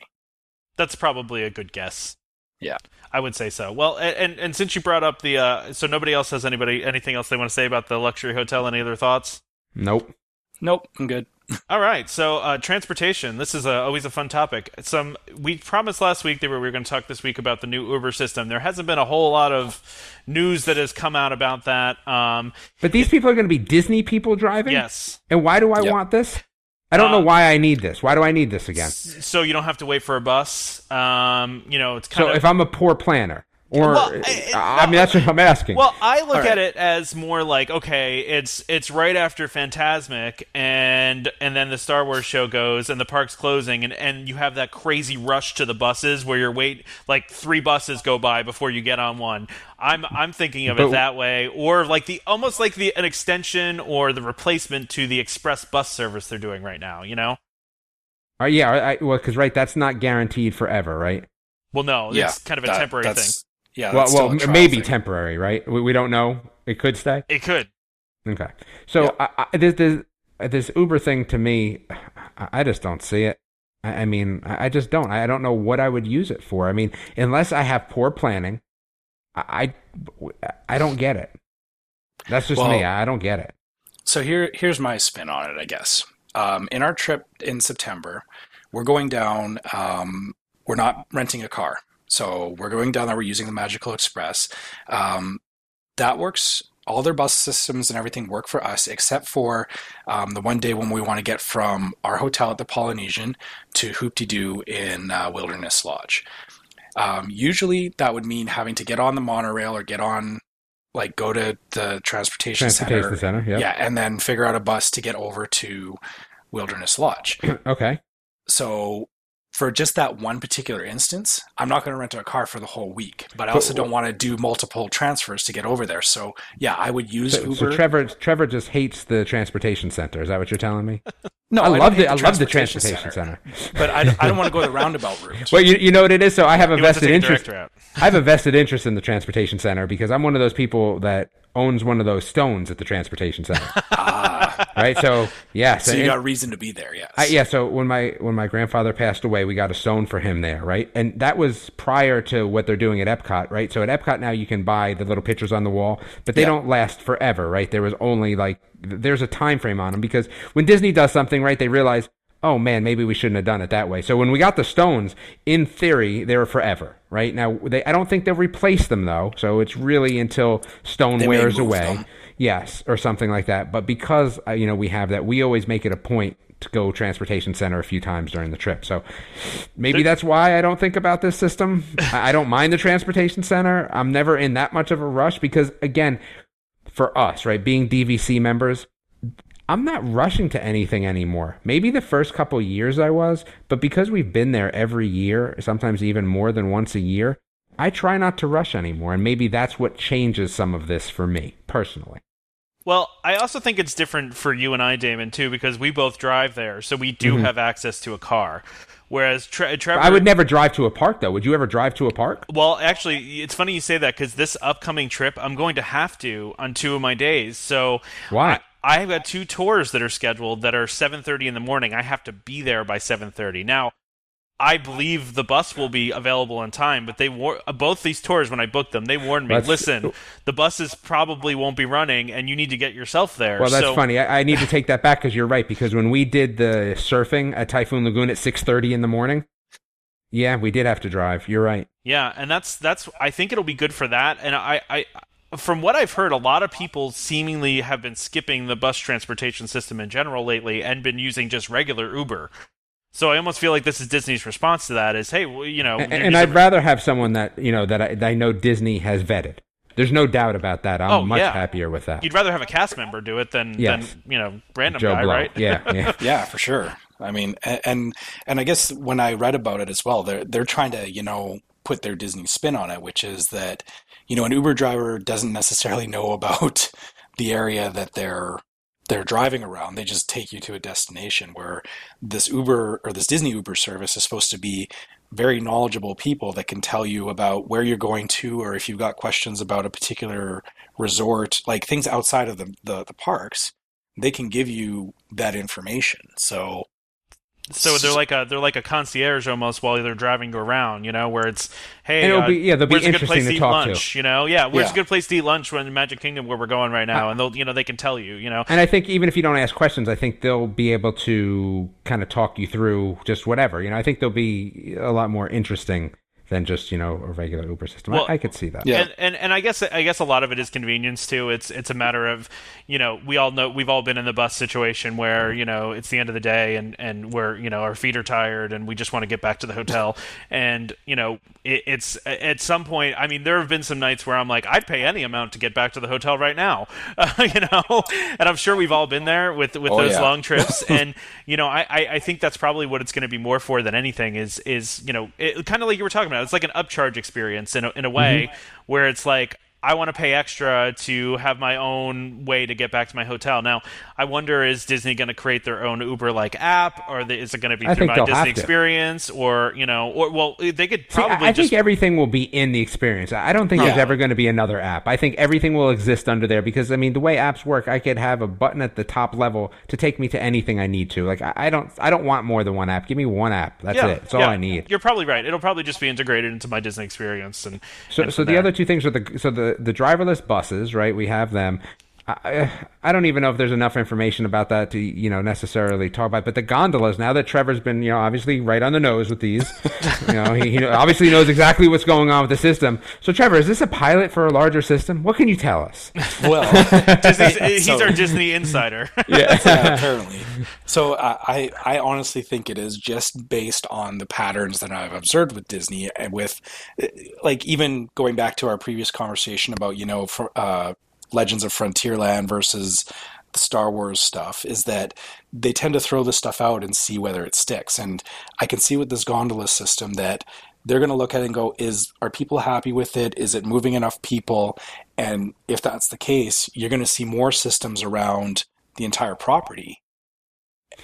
That's probably a good guess. Yeah. I would say so. Well, and and since you brought up the, uh, so nobody else has anybody anything else they want to say about the luxury hotel? Any other thoughts? Nope. Nope, I'm good. All right, so uh, transportation. This is a, always a fun topic. Some we promised last week that we were going to talk this week about the new Uber system. There hasn't been a whole lot of news that has come out about that. Um, But these people are going to be Disney people driving. yes, And why do I Yep. want this? I don't Uh, know why I need this. Why do I need this again? So you don't have to wait for a bus. Um, you know, it's kind So of So if I'm a poor planner, or Well, I, I- I mean that's what I'm asking. Well, I look All right. at it as more like okay, it's it's right after Fantasmic, and and then the Star Wars show goes, and the park's closing, and and you have that crazy rush to the buses where you're wait like three buses go by before you get on one. I'm I'm thinking of it that way, or like the almost like the an extension or the replacement to the express bus service they're doing right now. You know? Uh, yeah, I, I- well, because right, that's not guaranteed forever, right? Well, no, yeah, it's kind of a that- temporary thing. Yeah, well, well, maybe thing. temporary, right? We, we don't know. It could stay. It could. Okay. So Yep. I, I, this, this this Uber thing to me, I, I just don't see it. I, I mean, I, just don't. I don't know what I would use it for. I mean, unless I have poor planning, I I, I don't get it. That's just me. Well- I don't get it. So here, here's my spin on it, I guess. Um, in our trip in September, we're going down um, we're not renting a car. So we're going down there. We're using the Magical Express. Um, that works. All their bus systems and everything work for us, except for um, the one day when we want to get from our hotel at the Polynesian to Hoop-Dee-Doo in uh, Wilderness Lodge. Um, usually, that would mean having to get on the monorail or get on, like, go to the transportation, Transportation center, center. Yep. yeah, and then figure out a bus to get over to Wilderness Lodge. Okay. So for just that one particular instance, I'm not going to rent a car for the whole week, but I also don't want to do multiple transfers to get over there. So yeah, I would use So, Uber. so Trevor, Trevor just hates the transportation center. Is that what you're telling me? no, I don't love hate the I love the transportation center. but I, I don't want to go the roundabout route. Well, you, you know what it is. So I have a He vested interest. I have a vested interest in the transportation center because I'm one of those people that owns one of those stones at the transportation center. Ah, right. So yes. Ah. So you and- got reason to be there. Yes. I, yeah, so when my when my grandfather passed away, we got a stone for him there, right? And that was prior to what they're doing at Epcot, right? So at Epcot now you can buy the little pictures on the wall, but they Yeah. don't last forever, right? There was only like there's a time frame on them because when Disney does something, right, they realize, oh man, maybe we shouldn't have done it that way. So when we got the stones, in theory, they were forever, right? Now they I don't think they'll replace them though, so it's really until stone They wears away. them. Yes, or something like that. But because uh, you know we have that, we always make it a point to go transportation center a few times during the trip. So maybe that's why I don't think about this system. I I don't mind the transportation center. I'm never in that much of a rush because again, for us, right, being DVC members, I'm not rushing to anything anymore. Maybe the first couple years I was, but because we've been there every year, sometimes even more than once a year, I try not to rush anymore. And maybe that's what changes some of this for me personally. Well, I also think it's different for you and I, Damon, too, because we both drive there, so we do have access to a car. Whereas Tre- Trevor, Mm-hmm. I would never drive to a park though. Would you ever drive to a park? Well, actually, it's funny you say that because this upcoming trip, I'm going to have to on two of my days. So Why? I, I've got two tours that are scheduled that are 7:30 in the morning. I have to be there by 7:30. Now, I believe the bus will be available in time, but they war- uh, both these tours when I booked them, they warned me, That's- listen, the buses probably won't be running, and you need to get yourself there. Well, that's so, funny. I, I need to take that back because you're right. Because when we did the surfing at Typhoon Lagoon at 6:30 in the morning, yeah, we did have to drive. You're right. Yeah, and that's that's. I think it'll be good for that. And I, I, from what I've heard, a lot of people seemingly have been skipping the bus transportation system in general lately and been using just regular Uber. So I almost feel like this is Disney's response to that: is hey, well, you know, And, and I'd rather have someone that you know that I, that I know Disney has vetted. There's no doubt about that. I'm Oh, much yeah. happier with that. you'd rather have a cast member do it than Yes. than you know random Joe guy, Blow. right? Yeah, yeah. Yeah, for sure. I mean, and and I guess when I read about it as well, they're they're trying to you know put their Disney spin on it, which is that you know an Uber driver doesn't necessarily know about the area that they're they're driving around. They just take you to a destination where this Uber or this Disney Uber service is supposed to be very knowledgeable people that can tell you about where you're going to or if you've got questions about a particular resort, like things outside of the, the, the parks, they can give you that information. So So they're like a they're like a concierge almost while they're driving you around, you know, where it's hey, And it'll uh, be- yeah, they'll be where's a good interesting place to to eat talk to. lunch, you know, yeah, where's Yeah. a good place to eat lunch when Magic Kingdom where we're going right now, and they'll you know they can tell you, you know, And I think even if you don't ask questions, I think they'll be able to kind of talk you through just whatever. You know, I think they'll be a lot more interesting than just you know a regular Uber system. Well, I, I could see that. Yeah. And, and and I guess I guess a lot of it is convenience too. It's it's a matter of you know we all know we've all been in the bus situation where you know it's the end of the day and and we're you know our feet are tired and we just want to get back to the hotel and you know it, it's at some point. I mean, there have been some nights where I'm like, I'd pay any amount to get back to the hotel right now, uh, you know. And I'm sure we've all been there with with Oh, those yeah. long trips. and you know, I I I think that's probably what it's going to be more for than anything is is you know it, kind of like you were talking about. It's like an upcharge experience in a, in a mm-hmm. way where it's like. I want to pay extra to have my own way to get back to my hotel. Now, I wonder is Disney going to create their own Uber-like app, or is it going to be I through my Disney experience, or you know, or well, they could See, I- probably I, just think everything will be in the experience. I don't think there's ever going to be another app. I think everything will exist under there because I mean the way apps work, I could have a button at the top level to take me to anything I need to. Like I, I don't, I don't want more than one app. Give me one app. That's yeah, it. That's all yeah. I need. You're probably right. It'll probably just be integrated into my Disney experience, and So, and so the there. other two things are the so the the driverless buses, right? We have them. I, I don't even know if there's enough information about that to you know necessarily talk about. But the gondolas, now that Trevor's been you know obviously right on the nose with these, you know he, he obviously knows exactly what's going on with the system. So Trevor, is this a pilot for a larger system? What can you tell us? Well, Disney's, he's so- our Disney insider. yeah, apparently. So uh, I, I honestly think it is just based on the patterns that I've observed with Disney, and with, uh, like, even going back to our previous conversation about you know, for, uh, Legends of Frontierland versus the Star Wars stuff, is that they tend to throw this stuff out and see whether it sticks. And I can see with this gondola system that they're going to look at it and go, "Is are people happy with it? Is it moving enough people?" And if that's the case, you're going to see more systems around the entire property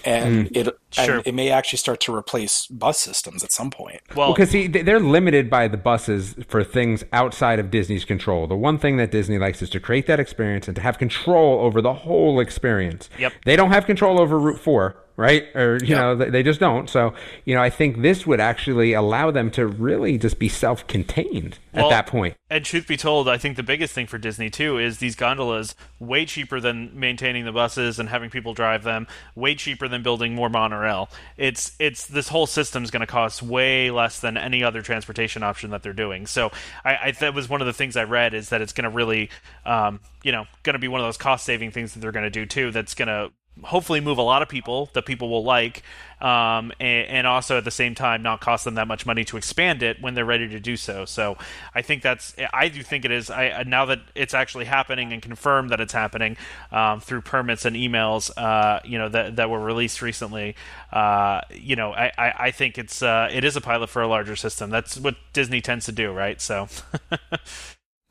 and hmm. it Sure. and it may actually start to replace bus systems at some point. Well, Because see, they're limited by the buses for things outside of Disney's control. The one thing that Disney likes is to create that experience and to have control over the whole experience. Yep. They don't have control over Route Four, right? Or you know, they, just don't. So you know, I think this would actually allow them to really just be self-contained Well, at that point. And truth be told, I think the biggest thing for Disney too is these gondolas way cheaper than maintaining the buses and having people drive them. Way cheaper than building more monorail. It's it's this whole system's going to cost way less than any other transportation option that they're doing. So I, I that was one of the things I read is that it's going to really, um, you know, going to be one of those cost saving things that they're going to do too. That's going to hopefully move a lot of people that people will like um, and, and also at the same time not cost them that much money to expand it when they're ready to do so. So i think that's i do think it is i now that it's actually happening and confirmed that it's happening um, through permits and emails uh, you know that, that were released recently uh, you know I, I, I think it's uh, it is a pilot for a larger system. That's what disney tends to do right? So.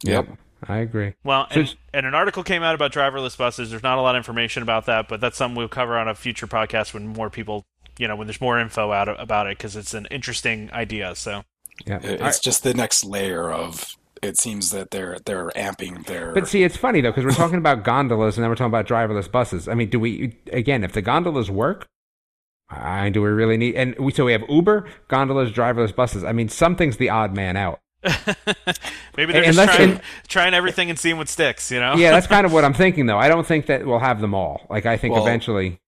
Yep. I agree. Well, So and, and an article came out about driverless buses. There's not a lot of information about that, but that's something we'll cover on a future podcast when more people, you know, when there's more info out about it because it's an interesting idea. So Yeah. It- It's just the next layer of. It seems that they're they're amping their. But see, it's funny though because we're talking about gondolas and then we're talking about driverless buses. I mean, do we again? If the gondolas work, I do we really need? And we so we have Uber, gondolas, driverless buses. I mean, something's the odd man out. maybe they're And just trying, and- trying everything and seeing what sticks. You know? Yeah, that's kind of what I'm thinking though. I don't think that we'll have them all. Like I think Well, eventually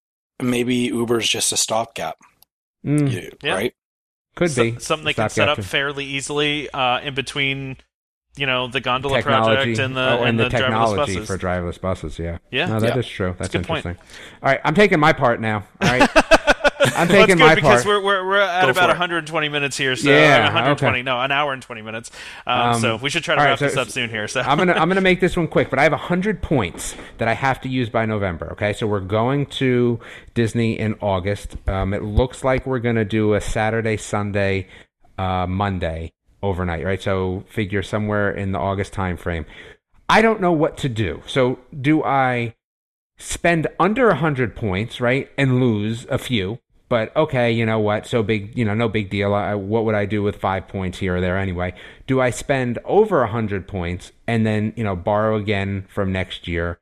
maybe Uber's just a stopgap, Mm, you- Yeah. right? could So- be something they can set up to- fairly easily uh, in between. You know, the gondola technology project and the oh, and, and the, driverless technology buses. for driverless buses. Yeah, Yeah. no, that is Yeah. true. That's good point. interesting. All right, I'm taking my part now. All right, I'm Well, that's taking good my because part. we're, we're, we're at Go about for it. 120 minutes here. So Yeah, 120, okay. no, an hour and 20 minutes. Um, Um, so we should try to all right, wrap so- this up soon here. So I'm gonna I'm gonna make this one quick, but I have hundred points that I have to use by November. Okay, so we're going to Disney in August. Um, it looks like we're gonna do a Saturday, Sunday, uh, Monday overnight, right? So figure somewhere in the August time frame. I don't know what to do. So do I spend under hundred points, right, and lose a few? But okay, you know what? So big, you know, no big deal. I, what would I do with five points here or there anyway? Do I spend over a hundred points and then you know borrow again from next year?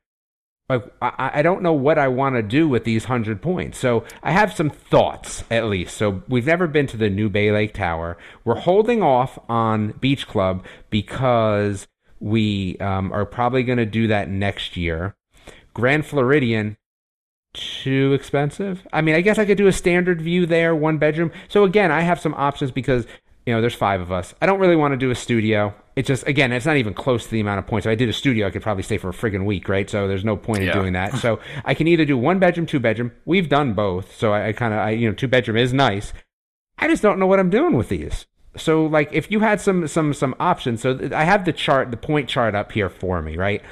Like I, I don't know what I want to do with these hundred points. So I have some thoughts at least. So we've never been to the new Bay Lake Tower. We're holding off on Beach Club because we um, are probably going to do that next year. Grand Floridian, too expensive. I mean, I guess I could do a standard view there, one bedroom. So again, I have some options because you know there's five of us. I don't really want to do a studio. It's just again, it's not even close to the amount of points. If I did a studio, I could probably stay for a friggin' week, right? So there's no point in doing that. So I can either do one bedroom, two bedroom. We've done both, so I, I kind of, I you know, two bedroom is nice. I just don't know what I'm doing with these. So like, if you had some some some options, so I have the chart, the point chart up here for me, right?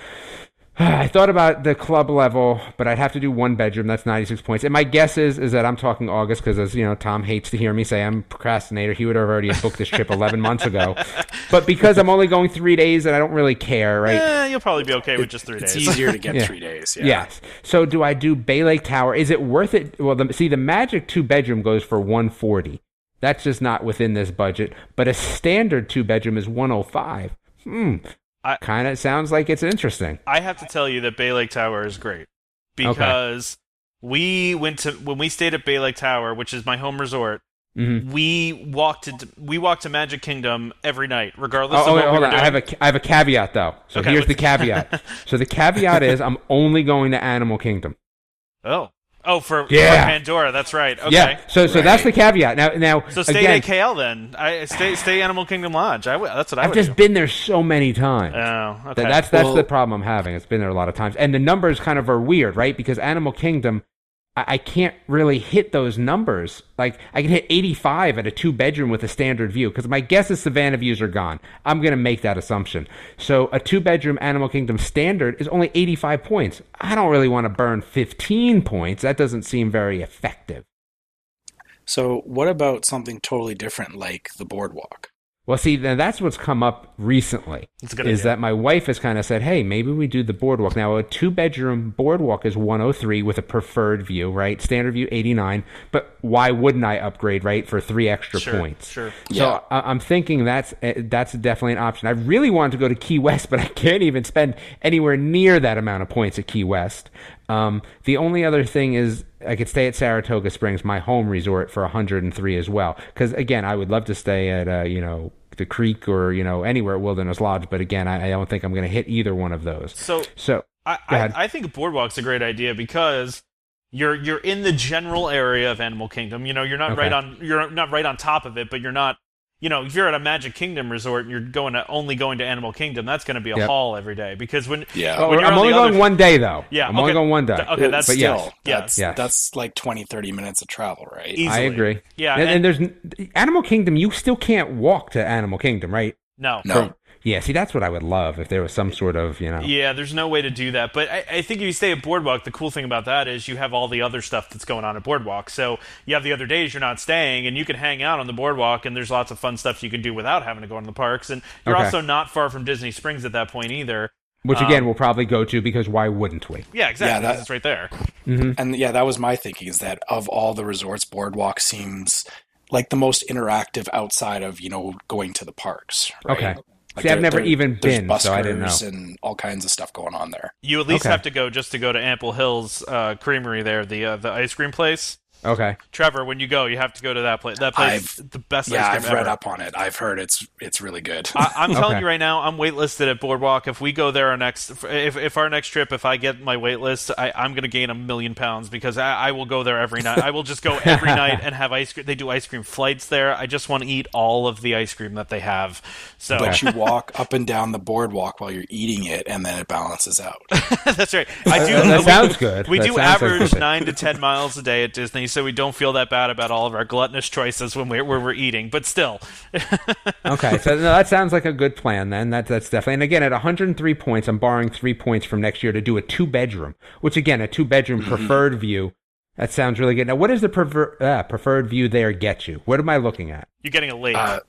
I thought about the club level, but I'd have to do one bedroom. That's 96 points. And my guess is is that I'm talking August because, as you know, Tom hates to hear me say I'm a procrastinator. He would have already booked this trip 11 months ago. But because I'm only going three days and I don't really care, right? Eh, you'll probably be okay with just three It's days. It's easier to get Yeah. three days. Yeah. Yes. So do I do Bay Lake Tower? Is it worth it? Well, the, see, the Magic two bedroom goes for 140. That's just not within this budget. But a standard two bedroom is 105. Hmm. Kind of sounds like it's interesting. I have to tell you that Bay Lake Tower is great because we went to when we stayed at Bay Lake Tower, which is my home resort. Mm-hmm. we walked to we walked to Magic Kingdom every night, regardless Oh, of oh, wait, we hold were on. doing. I have a I have a caveat though. So Okay, here's the caveat. so the caveat is I'm only going to Animal Kingdom. oh, oh, for, Yeah. for Pandora. That's right. Okay. Yeah. So so that's the caveat. Now now So stay again, at KL then. I stay stay Animal Kingdom Lodge. I w- that's what I I've would just do. been there so many times. Oh, okay. Th- That's that's Well- the problem I'm having. It's been there a lot of times, and the numbers kind of are weird, right? Because Animal Kingdom, I, can't really hit those numbers. Like I can hit 85 at a two bedroom with a standard view. Because my guess is Savannah views are gone. I'm going to make that assumption. So a two bedroom Animal Kingdom standard is only 85 points. I don't really want to burn 15 points. That doesn't seem very effective. So, what about something totally different like the boardwalk? Well, see, then that's what's come up recently. That's good is idea. that my wife has kind of said, "Hey, maybe we do the boardwalk." Now, a two-bedroom boardwalk is 103 with a preferred view, right? Standard view 89, but why wouldn't I upgrade, right, for three extra Sure, points? sure. So Yeah. I- I'm thinking that's uh, that's definitely an option. I really wanted to go to Key West, but I can't even spend anywhere near that amount of points at Key West. Um, the only other thing is I could stay at Saratoga Springs, my home resort, for 103 as well. Because again, I would love to stay at uh, you know the Creek or you know anywhere at Wilderness Lodge, but again, I, I don't think I'm going to hit either one of those. So So I, I. I think boardwalk's a great idea because you're you're in the general area of Animal Kingdom. You know, you're not Okay. right on you're not right on top of it, but you're not. You know, if you're at a Magic Kingdom resort and you're going to only going to Animal Kingdom, that's going to be a Yep. haul every day because when Yeah. When you're I'm on only going other- one day though. Yeah, I'm only going one day. Okay, that's but still, yes. Yeah. that's, Yes. that's like 20, 30 minutes of travel, right? Easy. I agree. Yeah, and, and- and there's Animal Kingdom. You still can't walk to Animal Kingdom, right? no, No. Yeah. See, that's what I would love if there was some sort of you know. Yeah, there's no way to do that. But I, I think if you stay at Boardwalk, the cool thing about that is you have all the other stuff that's going on at Boardwalk. So you have the other days you're not staying, and you can hang out on the Boardwalk, and there's lots of fun stuff you can do without having to go into the parks. And you're Okay. also not far from Disney Springs at that point either. Which again, um, we'll probably go to because why wouldn't we? Yeah, exactly. Yeah, that- it's right there. Mm-hmm. And yeah, that was my thinking is that of all the resorts, Boardwalk seems like the most interactive outside of, you know, going to the parks. Right? Okay. Like See, I've never even been, so I didn't know. buskers and all kinds of stuff going on there. You at least Okay. have to go just to go to Ample Hills uh, Creamery there, the uh, the ice cream place. Okay. Trevor, when you go, you have to go to that place. That place, I've- the best yeah, I've cream read ever. up on it. I've heard it's it's really good. I, I'm telling Okay. you right now, I'm waitlisted at Boardwalk. If we go there our next, if, if our next trip, if I get my waitlist, I, I'm going to gain a million pounds because I, I will go there every night. I will just go every night and have ice cream. They do ice cream flights there. I just want to eat all of the ice cream that they have. So but you walk up and down the boardwalk while you're eating it, and then it balances out. that's right. I do. That we- sounds good. We That do sounds like average good nine to ten miles a day at Disney, so we don't feel that bad about all of our gluttonous choices when we're, where we're eating. But still, Okay, so no, that sounds like a good plan then. That, that's definitely. And again, at 103 points, I'm borrowing three points from next year to do a two bedroom, which again, a two bedroom Mm-hmm. preferred view. That sounds really good. Now, what does the prefer, uh, preferred view there get you? What am I looking at? you're getting a lake. Uh,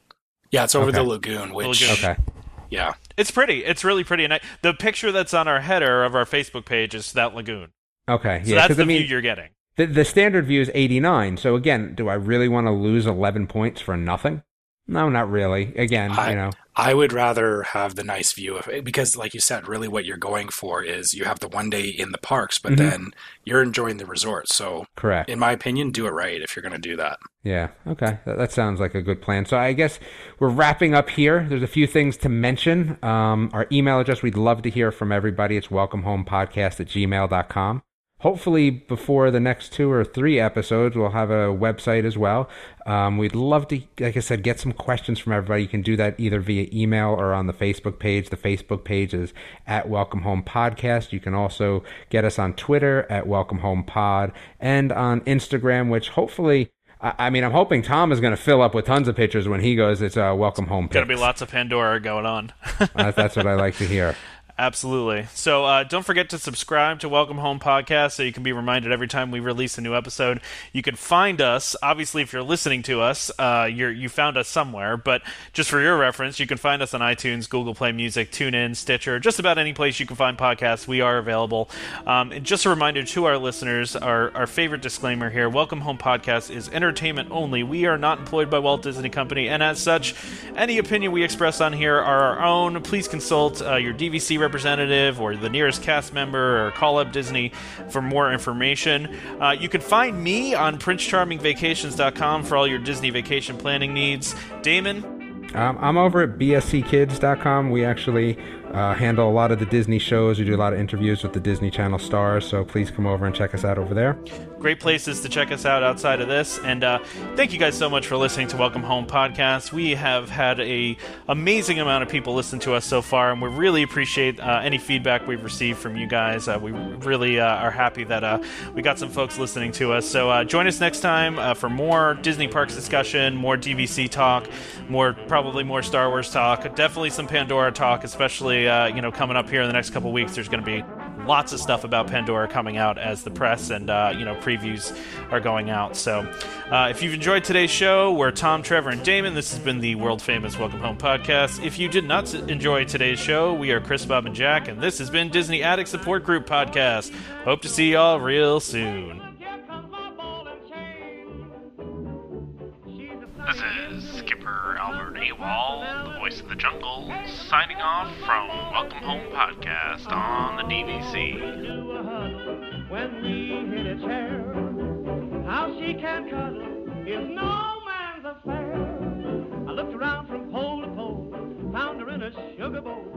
yeah, it's over Okay. the lagoon, which lagoon. Okay. yeah, It's pretty. It's really pretty. And I, the picture that's on our header of our Facebook page is that lagoon. Okay. So yeah, that's the I mean, view you're getting. The, the standard view is 89. So again, do I really want to lose 11 points for nothing? No, not really. Again, I- you know. I would rather have the nice view of it because, like you said, really what you're going for is you have the one day in the parks, but Mm-hmm. then you're enjoying the resort. So, Correct. in my opinion, do it right if you're going to do that. Yeah. Okay. That, that sounds like a good plan. So I guess we're wrapping up here. There's a few things to mention. Um, our email address, we'd love to hear from everybody. It's welcomehomepodcast at gmail.com. Hopefully, before the next two or three episodes, we'll have a website as well. Um, we'd love to, like I said, get some questions from everybody. You can do that either via email or on the Facebook page. The Facebook page is at Welcome Home Podcast. You can also get us on Twitter at Welcome Home Pod and on Instagram, which hopefully. I mean, I'm hoping Tom is going to fill up with tons of pictures when he goes. It's a welcome home. Going to be lots of Pandora going on. Uh, That's what I like to hear. Absolutely. So uh, don't forget to subscribe to Welcome Home Podcast so you can be reminded every time we release a new episode. You can find us, obviously, if you're listening to us, uh, you found us somewhere, but just for your reference, you can find us on iTunes, Google Play Music, TuneIn, Stitcher, just about any place you can find podcasts. We are available. Um, and just a reminder to our listeners, our, our favorite disclaimer here Welcome Home Podcast is entertainment only. We are not employed by Walt Disney Company, and as such, any opinion we express on here are our own. Please consult uh, your DVC representative or the nearest cast member or call up Disney for more information. Uh, you can find me on PrinceCharmingVacations.com for all your Disney vacation planning needs. Damon, um, I'm over at bsckids.com. We actually uh, handle a lot of the Disney shows. We do a lot of interviews with the Disney Channel stars, so please come over and check us out over there. Great places to check us out outside of this. And uh, thank you guys so much for listening to Welcome Home podcast. We have had a amazing amount of people listen to us so far, and we really appreciate uh, any feedback we've received from you guys. Uh, we really uh, are happy that uh, we got some folks listening to us. So join us next time for more Disney parks discussion, more DVC talk, more probably more Star Wars talk, definitely some Pandora talk, especially uh, you know, coming up here in the next couple weeks, there's going to be lots of stuff about Pandora coming out as the press and uh, you know previews are going out. So, uh, if you've enjoyed today's show, we're Tom, Trevor, and Damon. This has been the world famous Welcome Home podcast. If you did not enjoy today's show, we are Chris, Bob, and Jack, and this has been Disney Addict Support Group podcast. Hope to see y'all real soon. This is Skipper Albert Awol, the voice of the jungle, signing off from Welcome Home Podcast on the DVC. When we hit a chair, how she can cuddle is no man's affair. I looked around from pole to pole, found her in a sugar bowl.